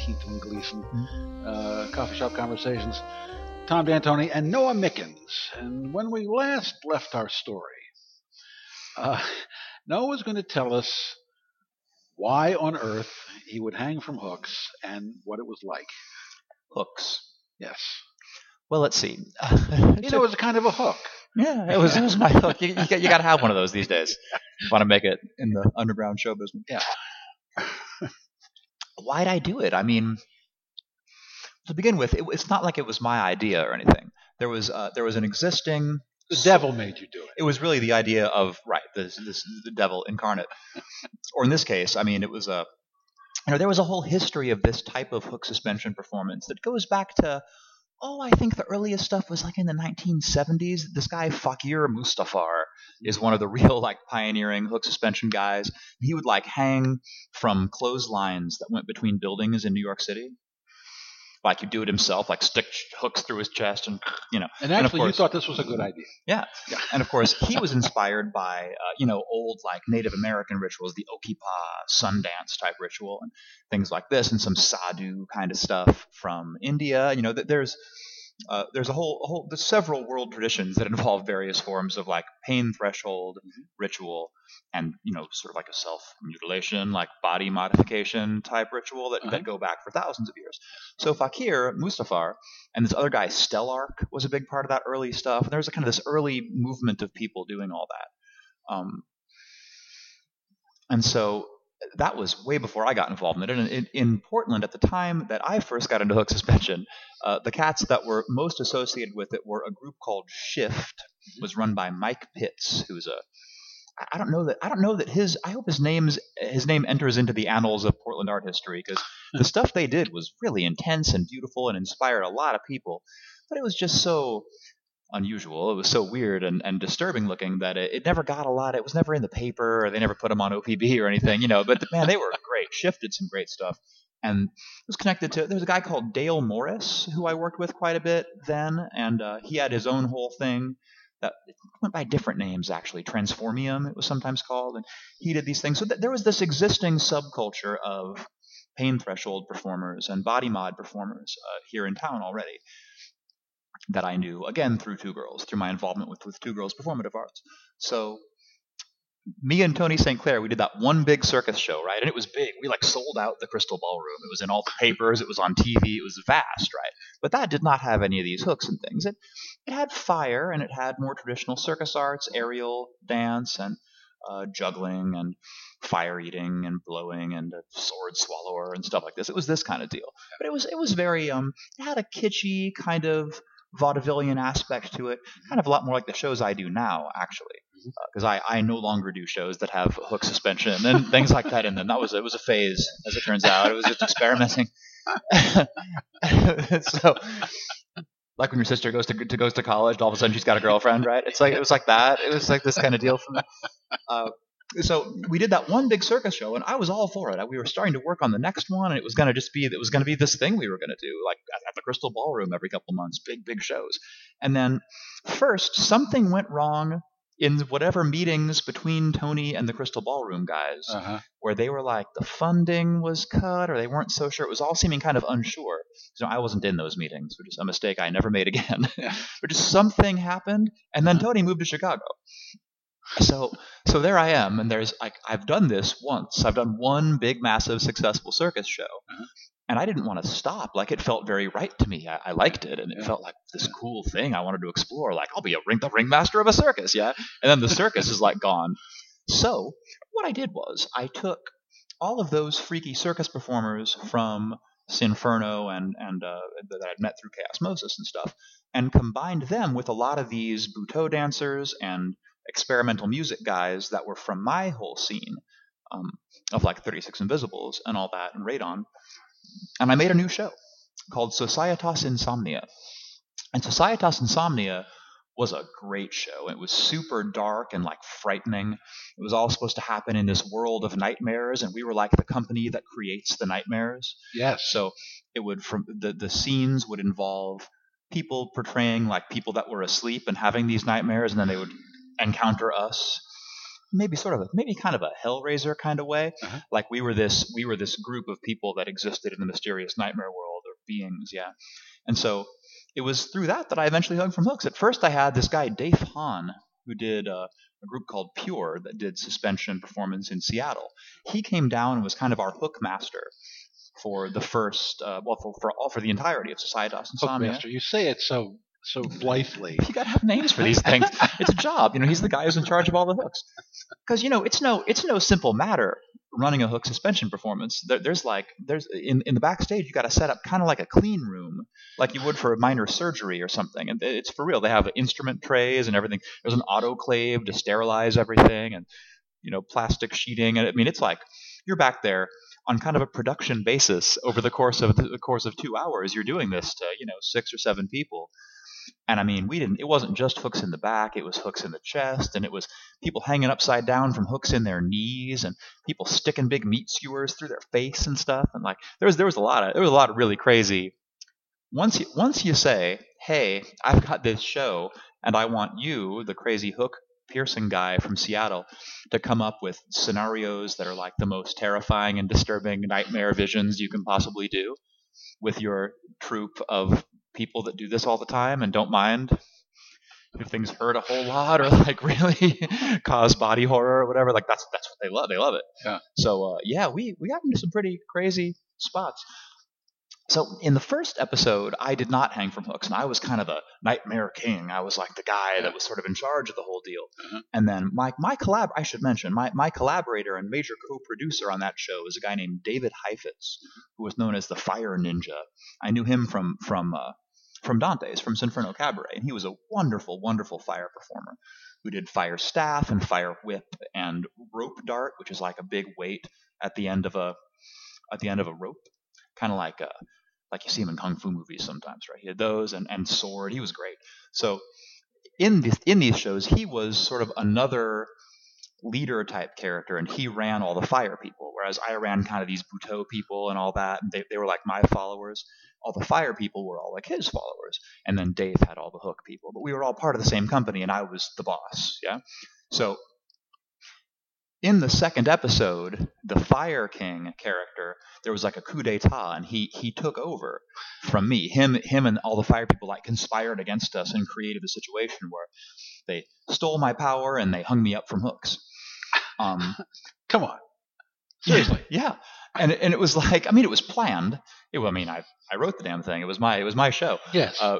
Northwest 18th and Gleason. Uh, coffee shop conversations. Tom D'Antoni and Noah Mickens. And when we last left our story, uh, Noah was going to tell us why on earth he would hang from hooks and what it was like. Hooks. Yes. Well, let's see. You know, it was a kind of a hook. yeah, it was, it was my hook. You, you, got- you got to have one of those these days. Want to make it in the underground show business. Yeah. Why'd I do it? I mean, to begin with, it, it's not like it was my idea or anything. There was uh, there was an existing. The devil made you do it. It was really the idea of right, this this the devil incarnate, or in this case, I mean, it was a. You know, there was a whole history of this type of hook suspension performance that goes back to, oh, I think the earliest stuff was like in the 1970s. This guy Fakir Musafar is one of the real like pioneering hook suspension guys. He would like hang from clotheslines that went between buildings in New York City. Like he'd do it himself, like stick hooks through his chest, and you know. And actually, you course- thought this was a good idea. Yeah, yeah. and of course he was inspired by uh, you know old like Native American rituals, the Okipa Sundance type ritual, and things like this, and some sadhu kind of stuff from India. You know, th- there's uh, there's a whole, a whole there's several world traditions that involve various forms of like pain threshold ritual, and you know sort of like a self mutilation, like body modification type ritual that, Uh-huh. that go back for thousands of years. So Fakir Musafar and this other guy Stelarc was a big part of that early stuff. And there was a kind of this early movement of people doing all that. Um, and so that was way before I got involved in it. And in, in Portland, at the time that I first got into hook suspension, uh, the cats that were most associated with it were a group called Shift. Was run by Mike Pitts, who's a I don't know that I don't know that his I hope his name's his name enters into the annals of Portland art history because the stuff they did was really intense and beautiful and inspired a lot of people, but it was just so unusual. It was so weird and, and disturbing looking that it, it never got a lot. It was never in the paper or they never put them on OPB or anything, you know. But man, they were great. Shifted some great stuff. And it was connected to there was a guy called Dale Morris who I worked with quite a bit then, and uh, he had his own whole thing that went by different names actually. Transformium it was sometimes called, and he did these things. So th- there was this existing subculture of pain threshold performers and body mod performers uh, here in town already that I knew again through Two Girls, through my involvement with with Two Girls Performative Arts. So me and Tony St. Clair, we did that one big circus show, right? And it was big. We like sold out the Crystal Ballroom. It was in all the papers. It was on TV. It was vast, right? But that did not have any of these hooks and things. It it had fire and it had more traditional circus arts, aerial dance, and uh, juggling and fire eating and blowing and a sword swallower and stuff like this. It was this kind of deal. But it was it was very um it had a kitschy kind of vaudevillian aspect to it, kind of a lot more like the shows I do now, actually because uh, I, I no longer do shows that have hook suspension and things like that in them. That was it was a phase, as it turns out. It was just experimenting. so, like when your sister goes to, to goes to college, all of a sudden she's got a girlfriend, right? It's like it was like that. It was like this kind of deal for me. Uh, so we did that one big circus show, and I was all for it. We were starting to work on the next one, and it was going to just be it was going to be this thing we were going to do, like at, the Crystal Ballroom every couple months, big big shows. And then first something went wrong in whatever meetings between Tony and the Crystal Ballroom guys, uh-huh. where they were like the funding was cut or they weren't so sure. It was all seeming kind of unsure. So I wasn't in those meetings, which is a mistake I never made again. but just something happened, and then uh-huh. Tony moved to Chicago. So so there I am, and there's like I've done this once. I've done one big, massive, successful circus show, uh-huh and I didn't want to stop. Like it felt very right to me. I, I liked it, and it yeah. felt like this cool thing I wanted to explore. Like I'll be a ring the ringmaster of a circus, yeah. And then the circus is like gone. So what I did was I took all of those freaky circus performers from Sinferno and and uh, that I'd met through Chaosmosis and stuff, and combined them with a lot of these Butoh dancers and experimental music guys that were from my whole scene um, of like 36 Invisibles and all that and Radon and I made a new show called Societas Insomnia. And Societas Insomnia was a great show. It was super dark and like frightening. It was all supposed to happen in this world of nightmares, and we were like the company that creates the nightmares. Yes. So it would from the the scenes would involve people portraying like people that were asleep and having these nightmares, and then they would encounter us maybe sort of a, maybe kind of a Hellraiser kind of way. Uh-huh. Like we were this we were this group of people that existed in the mysterious nightmare world or beings, yeah. And so it was through that that I eventually hung from hooks. At first, I had this guy Dave Hahn who did uh, a group called Pure that did suspension performance in Seattle. He came down and was kind of our hook master for the first, uh, well, for, for all for the entirety of Societas Insomnia. Hookmaster, you say it so so blithely. You gotta have names for these things. it's a job. You know, he's the guy who's in charge of all the hooks. Because you know, it's no it's no simple matter running a hook suspension performance. There, there's like there's in in the backstage you got to set up kind of like a clean room, like you would for a minor surgery or something. And it's for real. They have instrument trays and everything. There's an autoclave to sterilize everything, and you know, plastic sheeting. And I mean, it's like you're back there on kind of a production basis over the course of the course of two hours. You're doing this to you know six or seven people and I mean, we didn't, it wasn't just hooks in the back, it was hooks in the chest, and it was people hanging upside down from hooks in their knees, and people sticking big meat skewers through their face and stuff. And like, there was, there was a lot of, there was a lot of really crazy. Once you, once you say, hey, I've got this show, and I want you, the crazy hook piercing guy from Seattle, to come up with scenarios that are like the most terrifying and disturbing nightmare visions you can possibly do with your troupe of people that do this all the time and don't mind if things hurt a whole lot or like really cause body horror or whatever. Like that's that's what they love. They love it. Yeah. So uh, yeah, we we got into some pretty crazy spots. So in the first episode, I did not hang from hooks, and I was kind of the nightmare king. I was like the guy that was sort of in charge of the whole deal. Uh-huh. And then my my collab, I should mention, my my collaborator and major co-producer on that show is a guy named David Heifetz, who was known as the Fire Ninja. I knew him from from uh, from Dante's, from Sinferno Cabaret, and he was a wonderful, wonderful fire performer who did fire staff and fire whip and rope dart, which is like a big weight at the end of a at the end of a rope kind of like a, uh, like you see him in kung fu movies sometimes, right? He had those and, and sword. He was great. So in this, in these shows, he was sort of another leader type character, and he ran all the fire people, whereas I ran kind of these Butoh people and all that, and they, they were like my followers. All the fire people were all like his followers, and then Dave had all the hook people, but we were all part of the same company, and I was the boss. Yeah, so in the second episode, the Fire King character, there was like a coup d'état, and he he took over from me. Him him and all the fire people like conspired against us and created a situation where they stole my power and they hung me up from hooks. Um, Come on. Seriously. yeah, and and it was like I mean it was planned. It, I mean I I wrote the damn thing. It was my it was my show. Yes. Uh,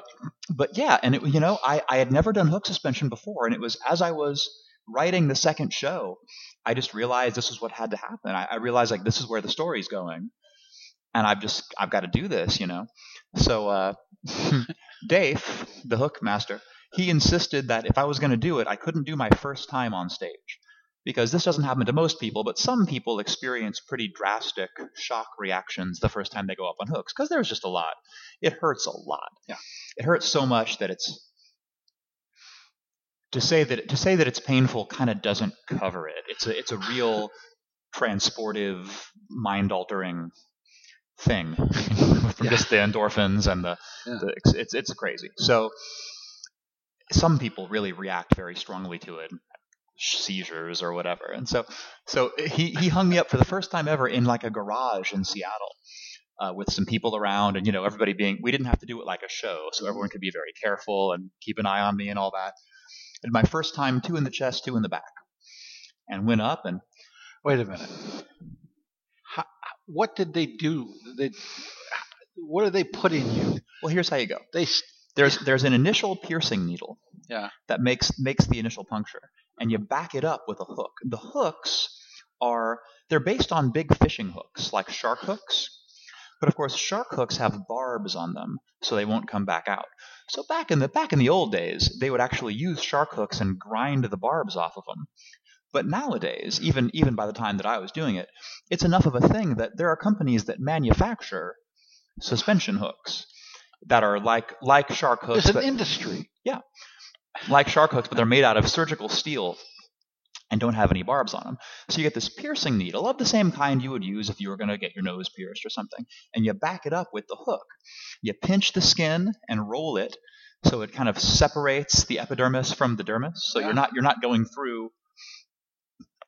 but yeah, and it, you know I I had never done hook suspension before, and it was as I was writing the second show, I just realized this is what had to happen. I, I realized like this is where the story's going, and I've just I've got to do this, you know. So uh, Dave, the hook master, he insisted that if I was going to do it, I couldn't do my first time on stage because this doesn't happen to most people, but some people experience pretty drastic shock reactions the first time they go up on hooks because there's just a lot. It hurts a lot. Yeah. It hurts so much that it's to say that to say that it's painful kind of doesn't cover it. It's a it's a real transportive, mind altering thing from Yeah. just the endorphins and the, Yeah. the it's, it's it's crazy. So some people really react very strongly to it seizures or whatever and so so he he hung me up for the first time ever in like a garage in Seattle uh, with some people around and you know everybody being we didn't have to do it like a show so everyone could be very careful and keep an eye on me and all that and my first time two in the chest two in the back and went up and Wait a minute. How, what did they do? They, what did they put in you? well here's how you go They there's there's an initial piercing needle Yeah. that makes makes the initial puncture and you back it up with a hook. The hooks are they're based on big fishing hooks like shark hooks. But of course shark hooks have barbs on them so they won't come back out. So back in the back in the old days they would actually use shark hooks and grind the barbs off of them but nowadays even even by the time that I was doing it it's enough of a thing that there are companies that manufacture suspension hooks that are like like shark hooks there's an industry. Like shark hooks, but they're made out of surgical steel and don't have any barbs on them. So you get this piercing needle of the same kind you would use if you were going to get your nose pierced or something, and you back it up with the hook. You pinch the skin and roll it so it kind of separates the epidermis from the dermis. So Yeah. you're not you're not going through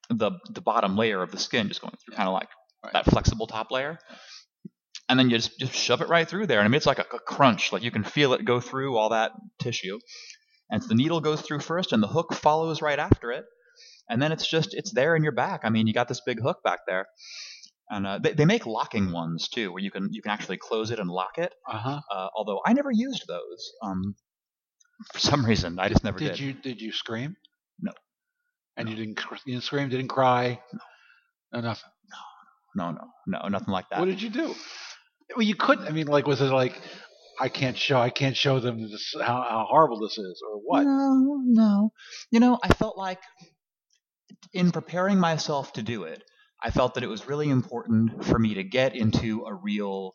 the the bottom layer of the skin, just going through kind of like Right. that flexible top layer. And then you just, just shove it right through there. And I mean, it's like a, a crunch. Like you can feel it go through all that tissue. And the needle goes through first, and the hook follows right after it. And then it's just it's there in your back. I mean, you got this big hook back there, and uh, they, they make locking ones too, where you can you can actually close it and lock it. Uh huh. Uh, although I never used those. Um, for some reason, I just never Did did. you did you scream? No. And you didn't you didn't scream, didn't cry. No. nothing. No, no, no, nothing like that. What did you do? Well, you couldn't. I mean, like, was it like, I can't show, I can't show them this, how, how horrible this is, or what? No, no. You know, I felt like in preparing myself to do it, I felt that it was really important for me to get into a real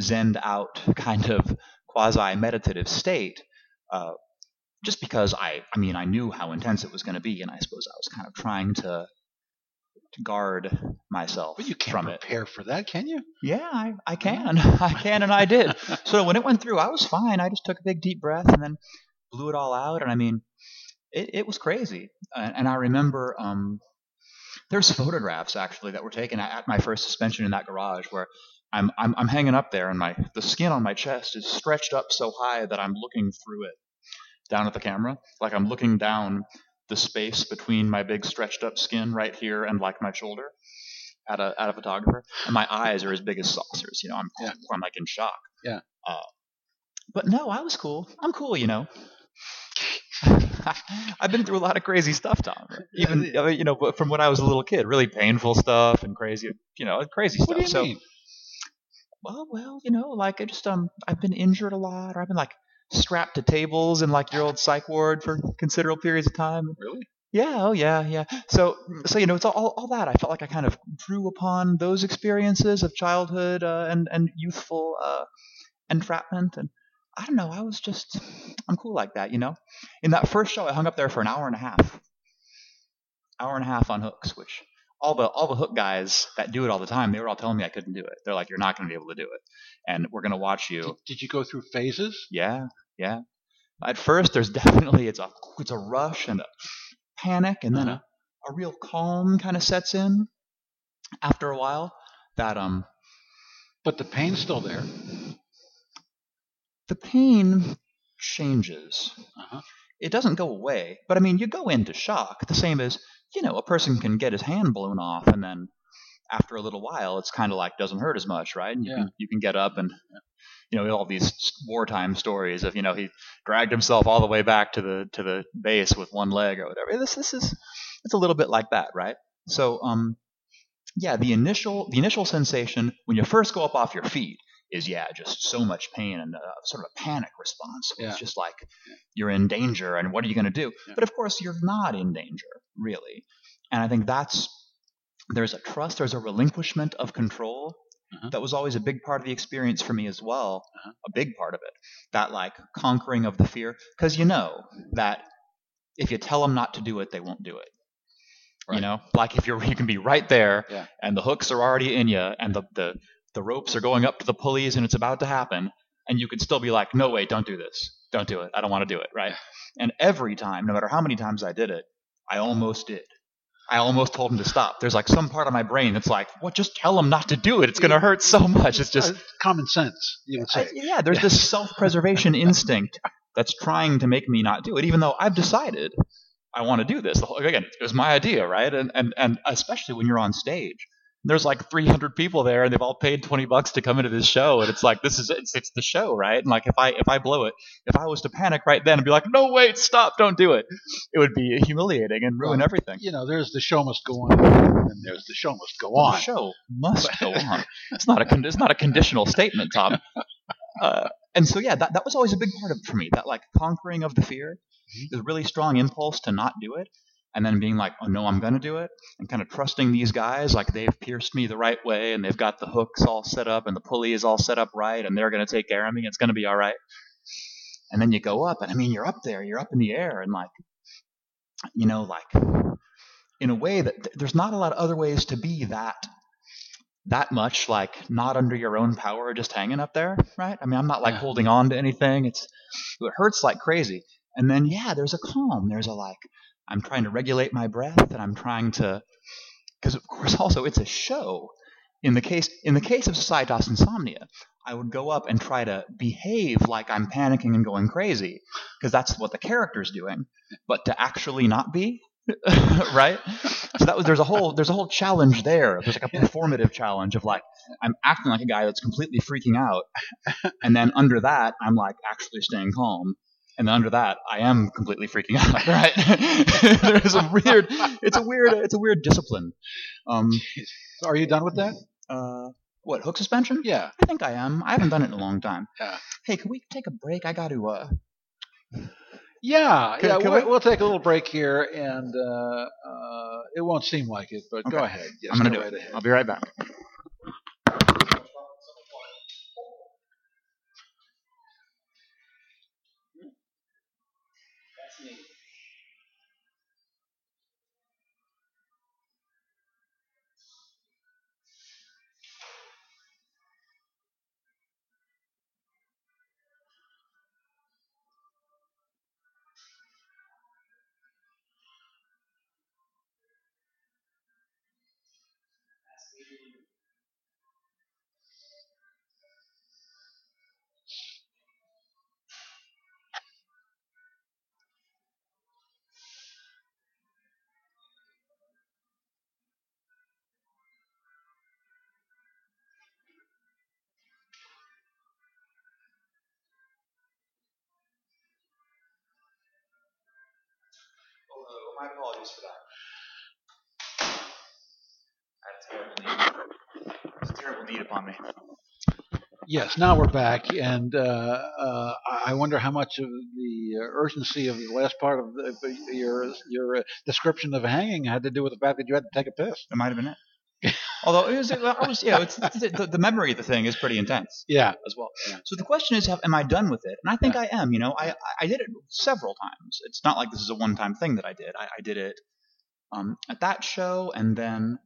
zened out kind of quasi meditative state. Uh, just because I, I mean, I knew how intense it was going to be, and I suppose I was kind of trying to, to guard myself But you can't from it. prepare for that, can you? Yeah, I, I can. I can, and I did. So when it went through, I was fine. I just took a big deep breath and then blew it all out. And I mean, it, it was crazy. And, and I remember um, there's photographs actually that were taken at, at my first suspension in that garage where I'm, I'm I'm hanging up there and my the skin on my chest is stretched up so high that I'm looking through it down at the camera, like I'm looking down the space between my big stretched up skin right here and like my shoulder at a at a photographer, and my eyes are as big as saucers. You know, I'm Yeah. I'm like in shock. Yeah. Uh, but no, I was cool. I'm cool, you know. I've been through a lot of crazy stuff, Tom. Even you know, from when I was a little kid, really painful stuff and crazy, you know, crazy What stuff. do you so, mean? well, well, you know, like I just um, I've been injured a lot, or I've been like strapped to tables in like your old psych ward for considerable periods of time. Really? Yeah, oh yeah, yeah. So, so you know, it's all, all, that. I felt like I kind of drew upon those experiences of childhood uh, and and youthful uh, entrapment, and I don't know. I was just, I'm cool like that, you know. In that first show, I hung up there for an hour and a half, hour and a half on hooks, which all the all the hook guys that do it all the time, they were all telling me I couldn't do it. They're like, you're not going to be able to do it, and we're going to watch you. Did, did you go through phases? Yeah, yeah. At first, there's definitely it's a it's a rush and a panic, and then Uh-huh. a real calm kind of sets in after a while. That um, But the pain's still there. the pain changes. Uh-huh. It doesn't go away, but I mean, you go into shock. The same as you know, a person can get his hand blown off, and then after a little while, it's kind of like doesn't hurt as much, right? And you Yeah. can you can get up and you know all these wartime stories of you know he dragged himself all the way back to the to the base with one leg or whatever. This this is it's a little bit like that, right? So um, yeah, the initial the initial sensation when you first go up off your feet is yeah, just so much pain and uh, sort of a panic response. Yeah. It's just like you're in danger, and what are you going to do? Yeah. But of course, you're not in danger, really. And I think that's there's a trust, there's a relinquishment of control. Uh-huh. That was always a big part of the experience for me as well. Uh-huh. A big part of it. That like conquering of the fear, because you know that if you tell them not to do it, they won't do it. You know, like if you're you can be right there, Yeah. and the hooks are already in you, and the the the ropes are going up to the pulleys, and it's about to happen, and you could still be like, no, wait, don't do this, don't do it, I don't want to do it, right? And every time, no matter how many times I did it, I almost did. I almost told him to stop. There's like some part of my brain that's like, what? Just tell him not to do it. It's gonna hurt so much. It's just Uh, common sense, you would I- say. yeah, there's this self-preservation instinct that's trying to make me not do it, even though I've decided I want to do this. The whole- Again, it was my idea, right? And and and especially when you're on stage, there's like 300 people there, and they've all paid 20 bucks to come into this show, and it's like this is it's, it's the show, right? And like if I if I blow it, if I was to panic right then and be like, no, wait, stop, don't do it, it would be humiliating and ruin Well, everything. You know, there's the show must go on, and there's the show must go The on. show must go on. It's not a con- it's not a conditional statement, Tom. Uh, and so yeah, that that was always a big part of it for me. That like conquering of the fear, Mm-hmm. the really strong impulse to not do it, and then being like, oh no, I'm gonna do it, and kind of trusting these guys like they've pierced me the right way, and they've got the hooks all set up, and the pulley is all set up right, and they're gonna take care of me. It's gonna be all right. And then you go up, and I mean, you're up there, you're up in the air, and like, you know, like in a way that th- there's not a lot of other ways to be that that much like not under your own power just hanging up there right i mean i'm not like Yeah. holding on to anything it's it hurts like crazy and then yeah there's a calm there's a like i'm trying to regulate my breath and i'm trying to because of course also it's a show. In the case in the case of societas insomnia i would go up and try to behave like i'm panicking and going crazy because that's what the character's doing. But to actually not be right? So that was there's a whole there's a whole challenge there. There's like a performative challenge of like i'm acting like a guy that's completely freaking out and then under that i'm like actually staying calm and under that i am completely freaking out right there's a weird it's a weird it's a weird discipline um So are you done with that? uh what hook suspension Yeah. i think i am i haven't done it in a long time Yeah. hey can we take a break i gotta uh Yeah, Can- yeah. can we'll, we? we'll take a little break here, and uh, uh, it won't seem like it, but go ahead. Yes, i'm gonna go do it ahead. i'll be right back Hello, my apologies for that. I had a terrible need. It's a terrible need upon me. Yes, now we're back, and uh, uh, I wonder how much of the uh, urgency of the last part of the, your your description of hanging had to do with the fact that you had to take a piss. It might have been it. Although it was, I was, yeah, the, the memory of the thing is pretty intense Yeah, as well. Yeah. So the question is, have, am I done with it? And I think I am. You know, I I did it several times. It's not like this is a one-time thing that I did. I, I did it um, at that show, and then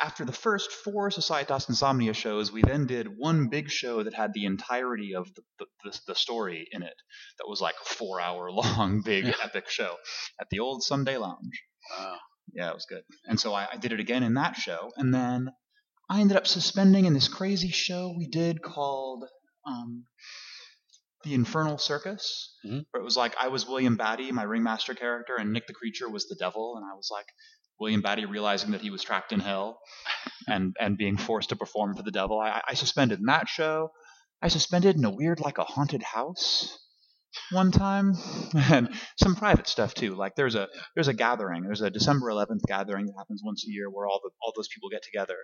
after the first four Societas Insomnia shows, we then did one big show that had the entirety of the, the, the, the story in it. That was like a four-hour long, big, epic show at the old Sunday Lounge. uh, Yeah, it was good. And so I, I did it again in that show, and then I ended up suspending in this crazy show we did called um, the Infernal Circus, Mhm. where it was like I was William Batty, my ringmaster character, and Nick the Creature was the devil, and I was like William Batty realizing that he was trapped in hell and and being forced to perform for the devil. I, I suspended in that show. I suspended in a weird like a haunted house one time, and some private stuff too. Like there's a there's a gathering. There's a December 11th gathering that happens once a year where all the all those people get together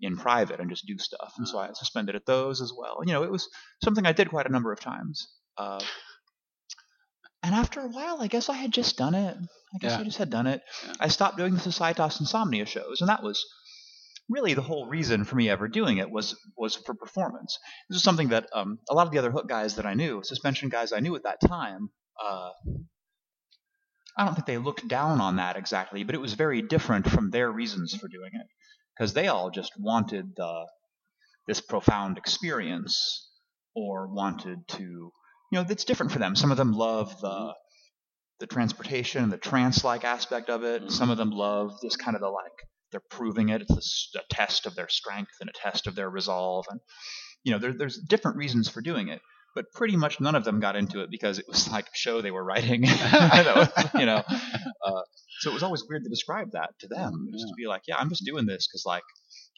in private and just do stuff. And so I suspended at those as well. You know, it was something I did quite a number of times. Uh, and after a while, I guess I had just done it. I guess Yeah. I just had done it. Yeah. I stopped doing the Societas Insomnia shows, and that was really the whole reason for me ever doing it was was for performance. This is something that um, a lot of the other hook guys that I knew, suspension guys I knew at that time, uh, I don't think they looked down on that exactly, but it was very different from their reasons for doing it because they all just wanted the this profound experience or wanted to you know that's different for them. Some of them love the the transportation, and the trance-like aspect of it. Some of them love this kind of the like they're proving it. It's a test of their strength and a test of their resolve, and you know there, there's different reasons for doing it. But pretty much none of them got into it because it was like a show they were writing. Was, you know, uh, so it was always weird to describe that to them. Just to be like, yeah, I'm just doing this because like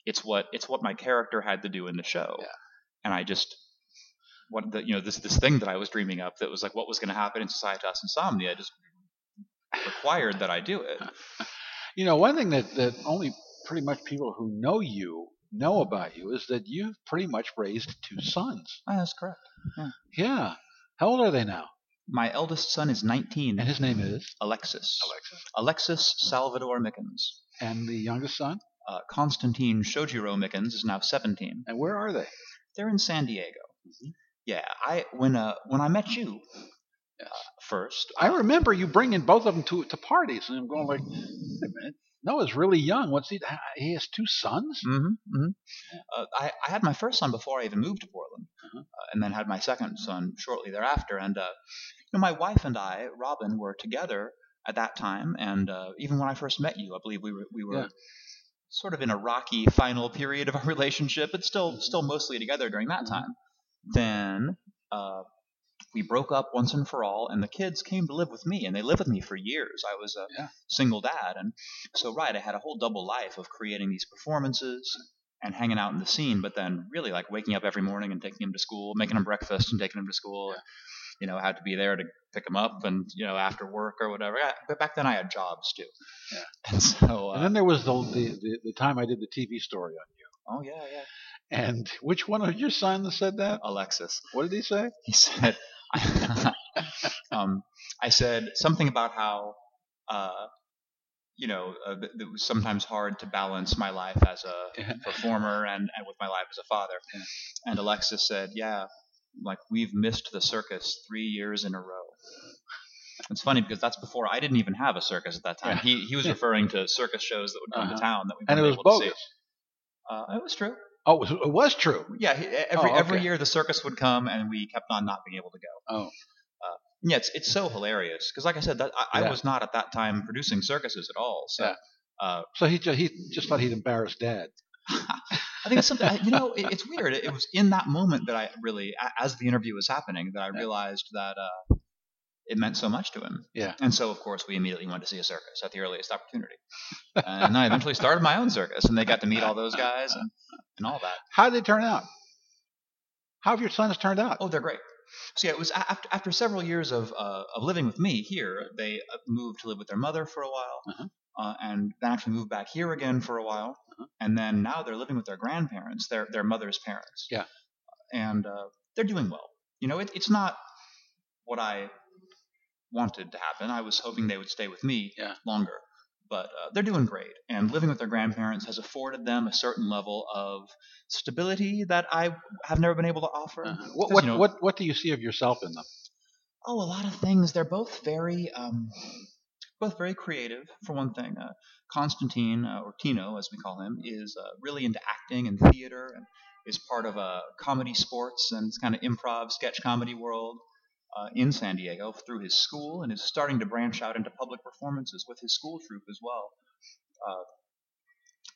it's what it's what my character had to do in the show, Yeah. and I just what the you know this this thing that I was dreaming up that was like what was going to happen in Societas Insomnia just required that I do it. You know, one thing that, that only pretty much people who know you know about you is that you've pretty much raised two sons. Ah, that's correct. Yeah. How old are they now? My eldest son is 19. And his name is Alexis. Alexis. Alexis Salvador Mickens. And the youngest son? Uh, Constantine Shojiro Mickens is now 17. And where are they? They're in San Diego. Yeah, I when uh when I met you uh, first, I remember you bringing both of them to to parties, and I'm going like, wait a minute. Noah's really young. What's he? He has two sons. Mm-hmm, hmm Uh, I, I had my first son before I even moved to Portland, Uh-huh. uh, and then had my second son shortly thereafter. And uh, you know, my wife and I, Robin, were together at that time, and uh, even when I first met you, I believe we were we were Yeah. sort of in a rocky final period of our relationship, but still still mostly together during that Mhm. time. Then uh, we broke up once and for all, and the kids came to live with me, and they lived with me for years. I was a Yeah. single dad, and so right, I had a whole double life of creating these performances and hanging out in the scene, but then really like waking up every morning and taking him to school, making him breakfast and taking him to school. You know, I had to be there to pick him up and you know after work or whatever. I- But back then I had jobs too. Yeah. And so, And uh, then there was the, the the the time I did the TV story on you. oh yeah, yeah. And which one of your sons said that? Alexis. What did he say? he said, um, I said something about how, uh, you know, uh, it was sometimes hard to balance my life as a Yeah. performer and, and with my life as a father. Yeah. And Alexis said, yeah, like we've missed the circus three years in a row. It's funny because that's before I didn't even have a circus at that time. Yeah. He he was referring to circus shows that would come Uh-huh. to town that we And it was able to see. bogus. Uh, it was true. Oh, it was, it was true. Yeah, every Oh, every year the circus would come, and we kept on not being able to go. Oh, Yeah, it's it's so hilarious because, like I said, that I, Yeah. I was not at that time producing circuses at all. So Yeah. uh, so he just, he just thought he'd embarrass dad. I think it's something. you know, it, it's weird. It, it was in that moment that I really, as the interview was happening, that I realized that uh, it meant so much to him. Yeah. And so, of course, we immediately went to see a circus at the earliest opportunity, and I eventually started my own circus, and they got to meet all those guys and, and all that. How did they turn out? How have your sons turned out? Oh, they're great. So yeah, it was after after several years of uh, of living with me here, they uh, moved to live with their mother for a while, Uh-huh. uh, and then actually moved back here again for a while, Uh-huh. and then now they're living with their grandparents, their their mother's parents. Yeah. and uh, they're doing well. You know, it, it's not what I wanted to happen. I was hoping they would stay with me Yeah. longer. But uh, they're doing great, and living with their grandparents has afforded them a certain level of stability that I have never been able to offer. Uh-huh. What what, you know- what what do you see of yourself in them? Oh, a lot of things. They're both very, um, both very creative. For one thing, uh, Constantine uh, or Tino, as we call him, is uh, really into acting and theater, and is part of a comedy sports and kind of improv sketch comedy world uh, in San Diego through his school, and is starting to branch out into public performances with his school troupe as well. uh,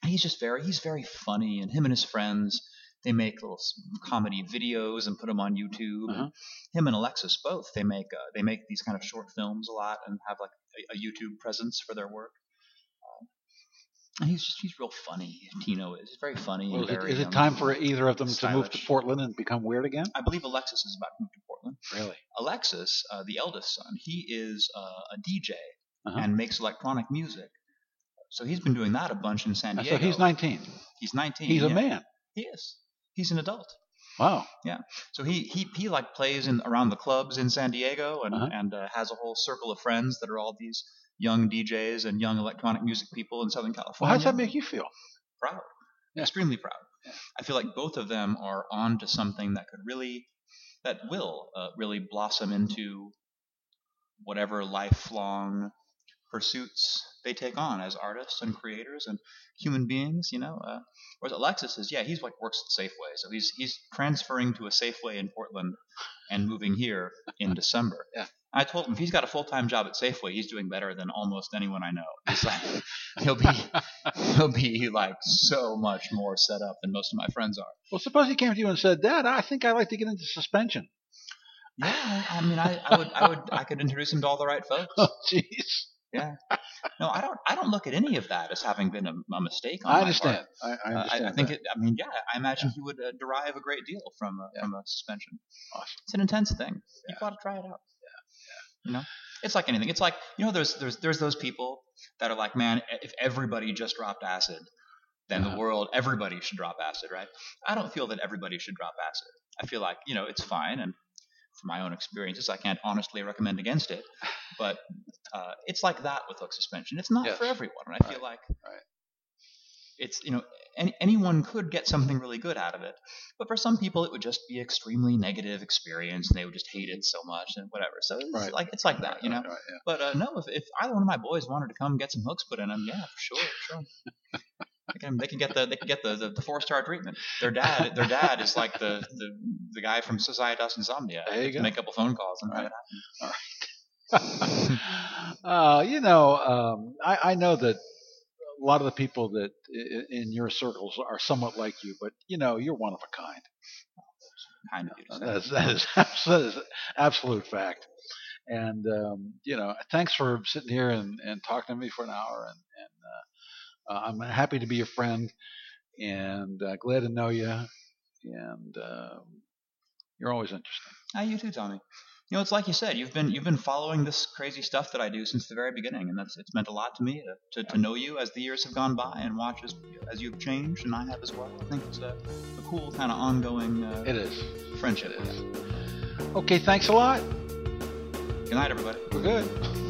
he's just very he's very funny, and him and his friends they make little comedy videos and put them on YouTube. Uh-huh. And him and Alexis both they make uh, they make these kind of short films a lot and have like a, a YouTube presence for their work. He's just he's real funny. Tino is he's very funny. Well, and is, it, very, is it um, time for either of them to move to. Portland and become weird again? I believe Alexis is about to move to Portland. Really? Alexis, uh, the eldest son, he is uh, a DJ Uh-huh. and makes electronic music. So he's been doing that a bunch in San Diego. So he's 19. He's 19. He's a man. He is. He's an adult. Wow. Yeah. So he he he like plays in around the clubs in San Diego and Uh-huh. and uh, has a whole circle of friends that are all these young DJs and young electronic music people in Southern Well, California. how does that make you feel? proud? Yeah. Extremely proud. Yeah. I feel like both of them are on to something that could really that will uh, really blossom into whatever lifelong pursuits they take on as artists and creators and human beings, you know. Uh, whereas Alexis is, yeah, he's like works at Safeway, so he's he's transferring to a Safeway in Portland and moving here in December. Yeah. I told him if he's got a full time job at Safeway, he's doing better than almost anyone I know. He's like, he'll be he'll be like so much more set up than most of my friends are. Well, suppose he came to you and said, Dad, I think I'd like to get into suspension. Yeah, I mean, I, I would I would I could introduce him to all the right folks. Oh, jeez. Yeah. No, I don't I don't look at any of that as having been a, a mistake. On I my understand. part. I, I Uh, understand. I, I think it. I mean, yeah. I imagine he would uh, derive a great deal from a, Yeah. from a suspension. Awesome. It's an intense thing. Yeah. You've got to try it out. You know, it's like anything. It's like you know, there's there's there's those people that are like, man, if everybody just dropped acid, then Uh-huh. the world, everybody should drop acid, right? I don't feel that everybody should drop acid. I feel like you know, it's fine, and from my own experiences, I can't honestly recommend against it. But uh, it's like that with hook suspension. It's not for everyone. And I feel like Right. it's you know any, anyone could get something really good out of it, but for some people it would just be extremely negative experience and they would just hate it so much and whatever. So it's Right. like it's like that, you know. Right, right, yeah. But uh, no, if, if either one of my boys wanted to come get some hooks put in them, yeah, for sure, sure. They can, they can get the they can get the, the, the four star treatment. Their dad their dad is like the, the, the guy from Societas Insomnia. There you They can go. Make a couple phone calls and Right. have it happen. uh, you know, um, I, I know that a lot of the people that in your circles are somewhat like you, but you know, you're one of a kind. Kind of. That is, that is, that is absolute fact. And um, you know, thanks for sitting here and, and talking to me for an hour. And, and uh, uh, I'm happy to be your friend, and uh, glad to know you. And um, you're always interesting. Ah, you too, Tommy. You know, it's like you said. You've been you've been following this crazy stuff that I do since the very beginning, and that's it's meant a lot to me to, to, to know you as the years have gone by and watch as as you've changed, and I have as well. I think it's a, a cool kind of ongoing uh, It is. friendship. It is. Okay, thanks a lot. Good night, everybody. We're good.